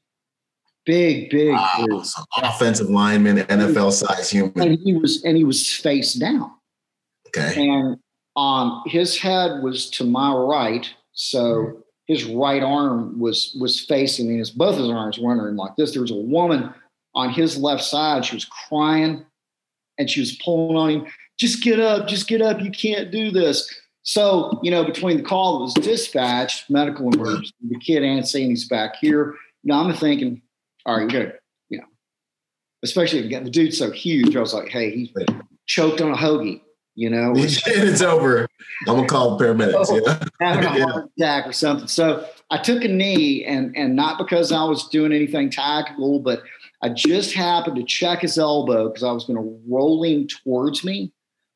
big, big, wow. offensive lineman, NFL size human. And he was and he was face down. Okay. And um, his head was to my right, so his right arm was was facing me. his both his arms were under him like this. There was a woman on his left side. She was crying, and she was pulling on him. Just get up, just get up. You can't do this. So, you know, between the call that was dispatched, medical emergency, the kid ain't saying he's back here. Now I'm thinking, all right, got you know, especially again, the dude's so huge. I was like, hey, he choked on a hoagie. You know, it's over. I'm gonna call the paramedics. Yeah. having a heart attack or something. So I took a knee, and and not because I was doing anything tactical, but I just happened to check his elbow because I was going to roll him towards me.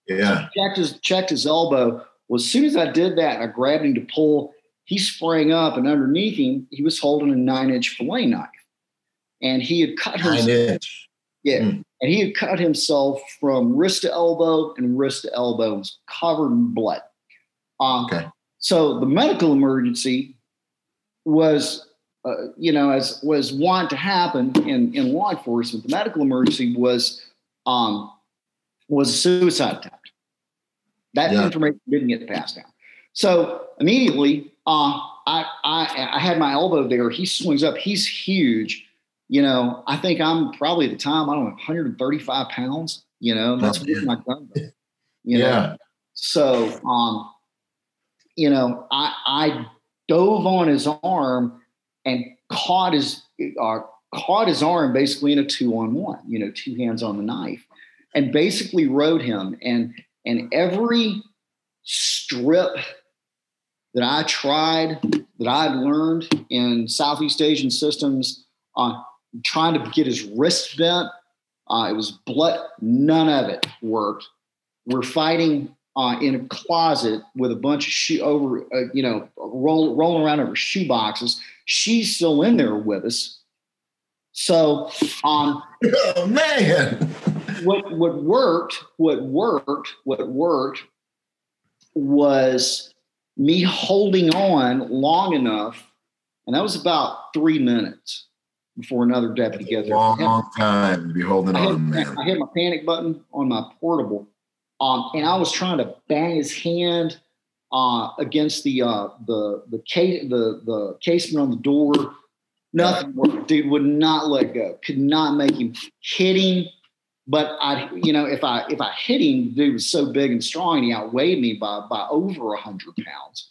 Yeah. So checked his checked his elbow. Well, as soon as I did that, I grabbed him to pull. He sprang up, and underneath him, he was holding a nine-inch fillet knife, and he had cut himself. nine inch. Yeah, mm. and he had cut himself from wrist to elbow, and wrist to elbow was covered in blood. Um, okay. So the medical emergency was uh, you know, as was want to happen in, in law enforcement, the medical emergency was um, was a suicide attempt. That yeah. information didn't get passed down. So immediately, uh, I, I I had my elbow there. He swings up. He's huge. You know, I think I'm probably at the time I don't know 135 pounds. You know, that's oh, my gun. You know? yeah. So, um, you know, I I dove on his arm and caught his uh, caught his arm basically in a two on one, you know, two hands on the knife, and basically rode him. And and every strip that I tried, that I'd learned in Southeast Asian systems, uh, trying to get his wrist bent, uh, it was blood. None of it worked. We're fighting uh, in a closet with a bunch of shoe over, uh, you know, roll, rolling around over shoe boxes. She's still in there with us. So, um, oh man, what what worked, what worked, what worked was me holding on long enough, and that was about three minutes before another deputy gets there. Long, long time to be holding I on, hit, man. I hit my panic button on my portable um, and I was trying to bang his hand uh, against the uh, the the case the the casement on the door. Nothing worked. Dude would not let go. Could not make him hit him. But I, you know, if I if I hit him, dude was so big and strong, and he outweighed me by by over a hundred pounds.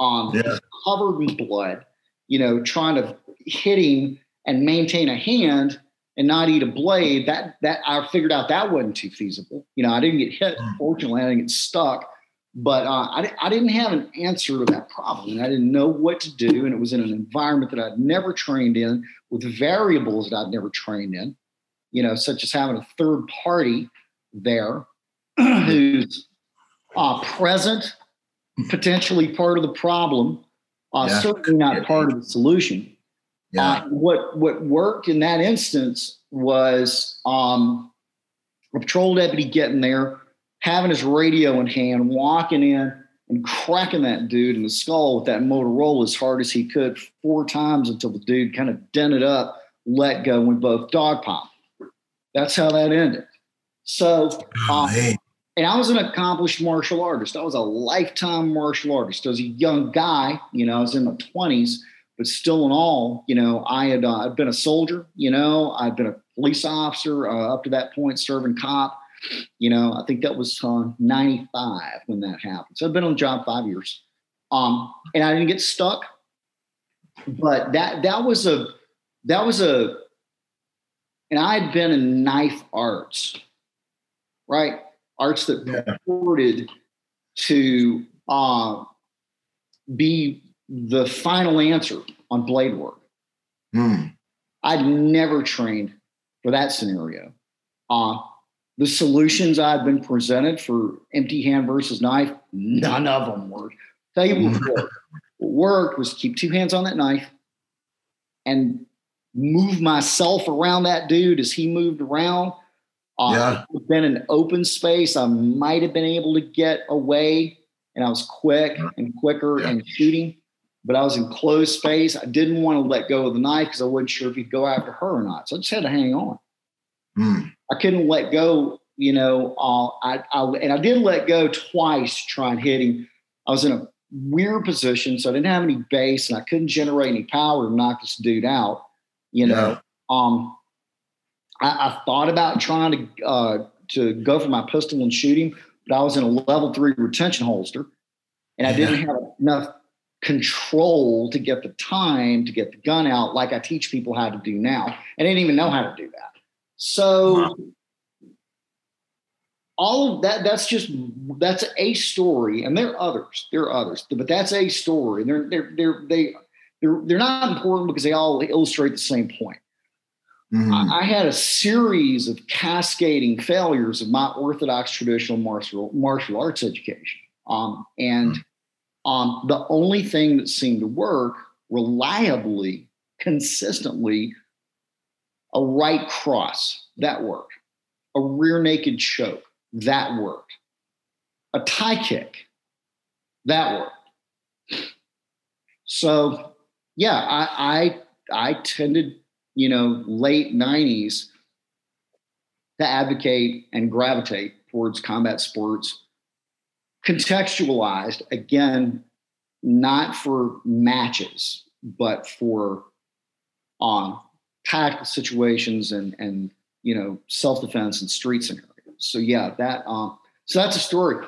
Um, yeah. covered in blood. You know, trying to hit him and maintain a hand and not eat a blade, that that I figured out that wasn't too feasible. You know, I didn't get hit. Hmm. Fortunately, I didn't get stuck, but uh, I, I didn't have an answer to that problem, and I didn't know what to do. And it was in an environment that I'd never trained in, with variables that I'd never trained in. You know, such as having a third party there who's uh, present, potentially part of the problem, uh, yeah. certainly not part of the solution. Yeah. Uh, what what worked in that instance was um, a patrol deputy getting there, having his radio in hand, walking in and cracking that dude in the skull with that Motorola as hard as he could four times until the dude kind of dented up, let go, and we both dog pop. That's how that ended. So, oh, um, and I was an accomplished martial artist. I was a lifetime martial artist. I was a young guy, you know, I was in my 20s but still in all, you know, I had uh, I'd been a soldier, you know, I'd been a police officer uh, up to that point, serving cop. You know, I think that was uh, 95 when that happened. So I've been on the job five years. Um, and I didn't get stuck. But that that was a that was a and I had been in knife arts, right? Arts that purported to uh, be the final answer on blade work. Mm. I'd never trained for that scenario. Uh, the solutions I'd been presented for empty hand versus knife, none of them worked. You what worked. what worked was keep two hands on that knife and move myself around that dude as he moved around. Uh, yeah. been an open space. I might have been able to get away, and I was quick and quicker yeah. and shooting but I was in closed space. I didn't want to let go of the knife because I wasn't sure if he'd go after her or not. So I just had to hang on. Mm. I couldn't let go, you know. Uh, I, I, and I did let go twice trying to try hit him. I was in a weird position, so I didn't have any base, and I couldn't generate any power to knock this dude out. You know, yeah. um, I, I, thought about trying to uh, to go for my pistol and shoot him, but I was in a level three retention holster, and I didn't have enough control to get the time to get the gun out like I teach people how to do now. I didn't even know how to do that. So wow. all of that, that's just that's a story. And there are others. There are others, but that's a story. They're they're they're they they're, they're not important because they all illustrate the same point. Mm-hmm. I, had a series of cascading failures of my orthodox traditional martial martial arts education. Um, and mm-hmm um, the only thing that seemed to work reliably, consistently, a right cross, that worked. A rear naked choke, that worked. A Thai kick, that worked. So, yeah, I, I, I tended, you know, late 90s to advocate and gravitate towards combat sports contextualized again, not for matches, but for um, tactical situations and and you know self defense and street scenarios. So yeah, that um, so that's a story.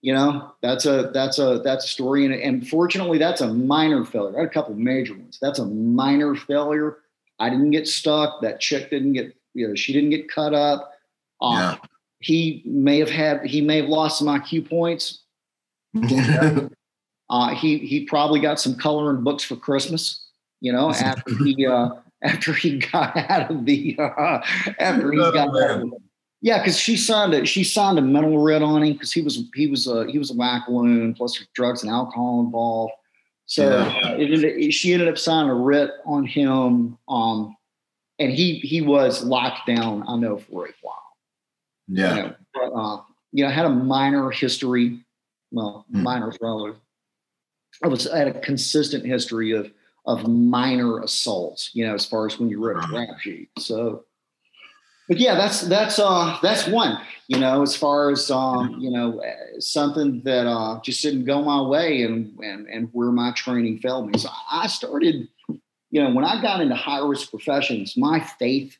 You know, that's a that's a that's a story, and, and fortunately, that's a minor failure. I had a couple major ones. That's a minor failure. I didn't get stuck. That chick didn't get you know she didn't get cut up. Um, yeah he may have had he may have lost some IQ points. uh, he he probably got some coloring books for Christmas. You know, after he uh, after he got out of the uh, after he got out of yeah, because she signed a she signed a mental writ on him because he was he was a he was a whack balloon plus drugs and alcohol involved. So yeah. it, it, she ended up signing a writ on him, um, and he he was locked down. I know for a while. Yeah. You know, but, uh, you know, I had a minor history. Well, mm. minor relative. I was I had a consistent history of of minor assaults. You know, as far as when you read a rap sheet. So, but yeah, that's that's uh that's one. You know, as far as um you know something that uh just didn't go my way and and and where my training failed me. So I started. You know, when I got into high risk professions, my faith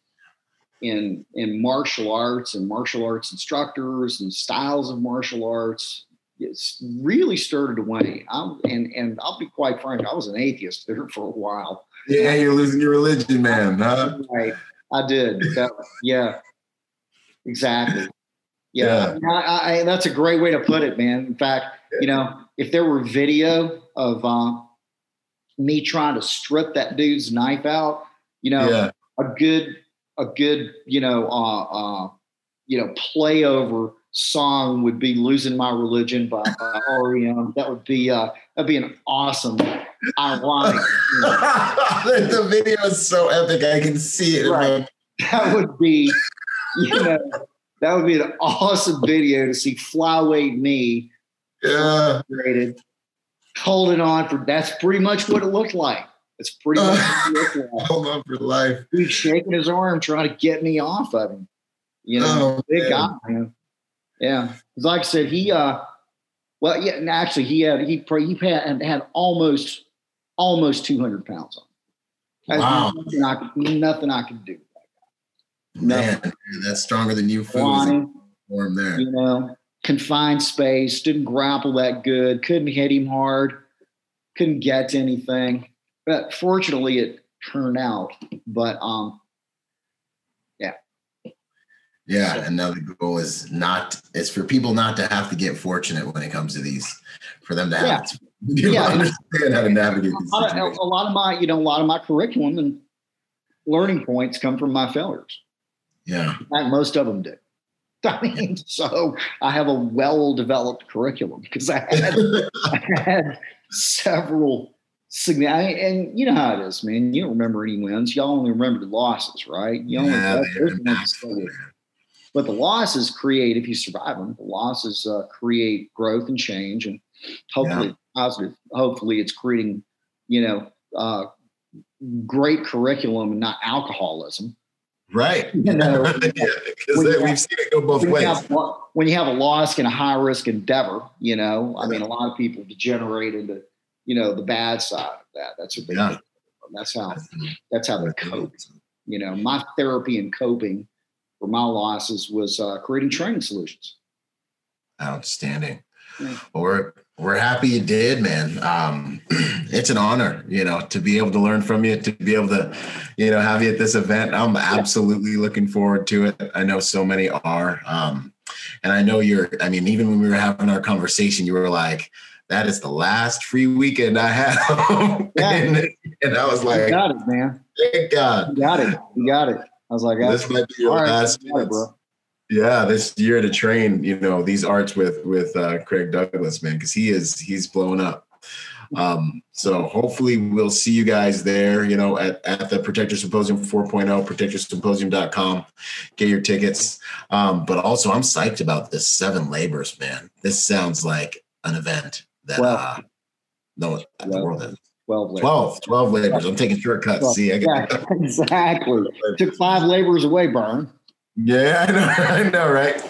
in in martial arts and martial arts instructors and styles of martial arts it's really started to wane. I'm, and and I'll be quite frank, I was an atheist there for a while. Yeah, you're losing your religion, man. Huh? Right, I did. That, yeah, exactly. Yeah, yeah. I, I, that's a great way to put it, man. In fact, you know, if there were video of uh, me trying to strip that dude's knife out, you know, yeah. a good a good, you know, uh, uh, you know, play over song would be "Losing My Religion" by, by REM. That would be uh, that'd be an awesome, ironic. You know. the video is so epic. I can see it. Right. That would be, you know, that would be an awesome video to see flyweight me. Yeah. Rated holding on for that's pretty much what it looked like. It's pretty much hold on for life. He's shaking his arm trying to get me off of him. You know, oh, big man. guy. Man. Yeah, like I said, he uh, well, yeah, actually, he had he he had, had almost almost two hundred pounds on. Him. Wow, nothing I, could, nothing I could do. Man, that's stronger than you. Form there. You know, confined space, didn't grapple that good, couldn't hit him hard, couldn't get to anything but fortunately it turned out. But um, yeah. Yeah, so, another goal is not is for people not to have to get fortunate when it comes to these, for them to have yeah. to yeah. understand how to navigate these. A lot, of, a lot of my, you know, a lot of my curriculum and learning points come from my failures. Yeah, and most of them do. I mean, so I have a well-developed curriculum because I had, I had several significant. And you know how it is, man. You don't remember any wins. Y'all only remember the losses, right? You only yeah, but the losses create, if you survive them, the losses uh, create growth and change, and hopefully yeah. positive. Hopefully, it's creating, you know, uh, great curriculum and not alcoholism. Right. You know, yeah, because we've seen it go both when ways. You have, when you have a loss in a high risk endeavor, you know, I mean, a lot of people degenerate into you know the bad side of that. That's what they yeah. That's how that's how they cope. You know, my therapy and coping for my losses was uh, creating training solutions. Outstanding. Yeah. Well, we're we're happy you did, man. Um, it's an honor, you know, to be able to learn from you, to be able to, you know, have you at this event. I'm absolutely looking forward to it. I know so many are. Um, and I know you're, I mean, even when we were having our conversation, you were like, that is the last free weekend I have. Yeah. and, and, I was like, you got it, man. Thank God. You got it. You got it. I was like, this might be your last right, bro. Yeah, this year to train, you know, these arts with with uh, Craig Douglas, man, because he is he's blowing up. Um, so hopefully we'll see you guys there, you know, at, at the Protector Symposium 4.0, protectorsymposium.com. Get your tickets. Um, but also I'm psyched about this seven labors, man. This sounds like an event that well, uh no the world is. 12 labors. 12, 12 labors. I'm taking shortcuts. 12. See, I yeah, exactly. Took five labors away, Burn. Yeah, I know, I know, right?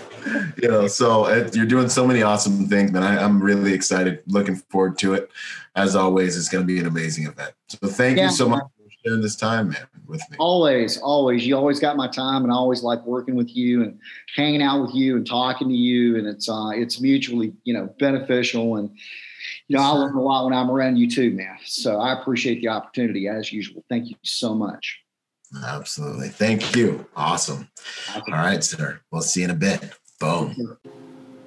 You know, so it, you're doing so many awesome things, man. I, am really excited, looking forward to it. As always, it's going to be an amazing event. So thank yeah, you so much sharing this time, man, with me. Always, always. You always got my time, and I always like working with you and hanging out with you and talking to you. And it's uh, it's mutually, you know, beneficial. And you know, I learn a lot when I'm around you too, man. So I appreciate the opportunity as usual. Thank you so much. Absolutely. Thank you. Awesome. All right, sir. We'll see you in a bit. Boom.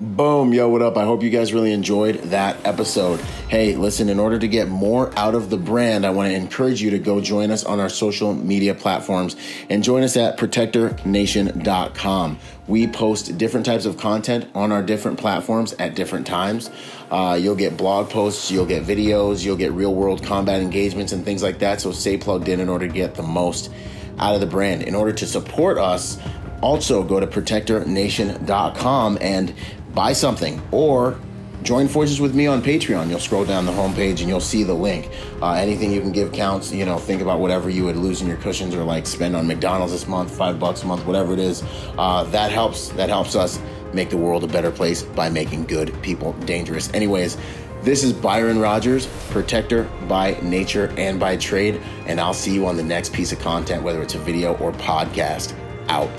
Boom. Yo, what up? I hope you guys really enjoyed that episode. Hey, listen, in order to get more out of the brand, I want to encourage you to go join us on our social media platforms and join us at protectornation.com. We post different types of content on our different platforms at different times. Uh, you'll get blog posts, you'll get videos, you'll get real world combat engagements and things like that. So stay plugged in in order to get the most out of the brand. In order to support us, also go to protectornation.com and buy something or join forces with me on Patreon. You'll scroll down the homepage and you'll see the link. Uh, anything you can give counts. You know, think about whatever you would lose in your cushions or like spend on McDonald's this month, five bucks a month, whatever it is. Uh, that helps. That helps us make the world a better place by making good people dangerous. Anyways, this is Byron Rogers, protector by nature and by trade, and I'll see you on the next piece of content, whether it's a video or podcast. Out.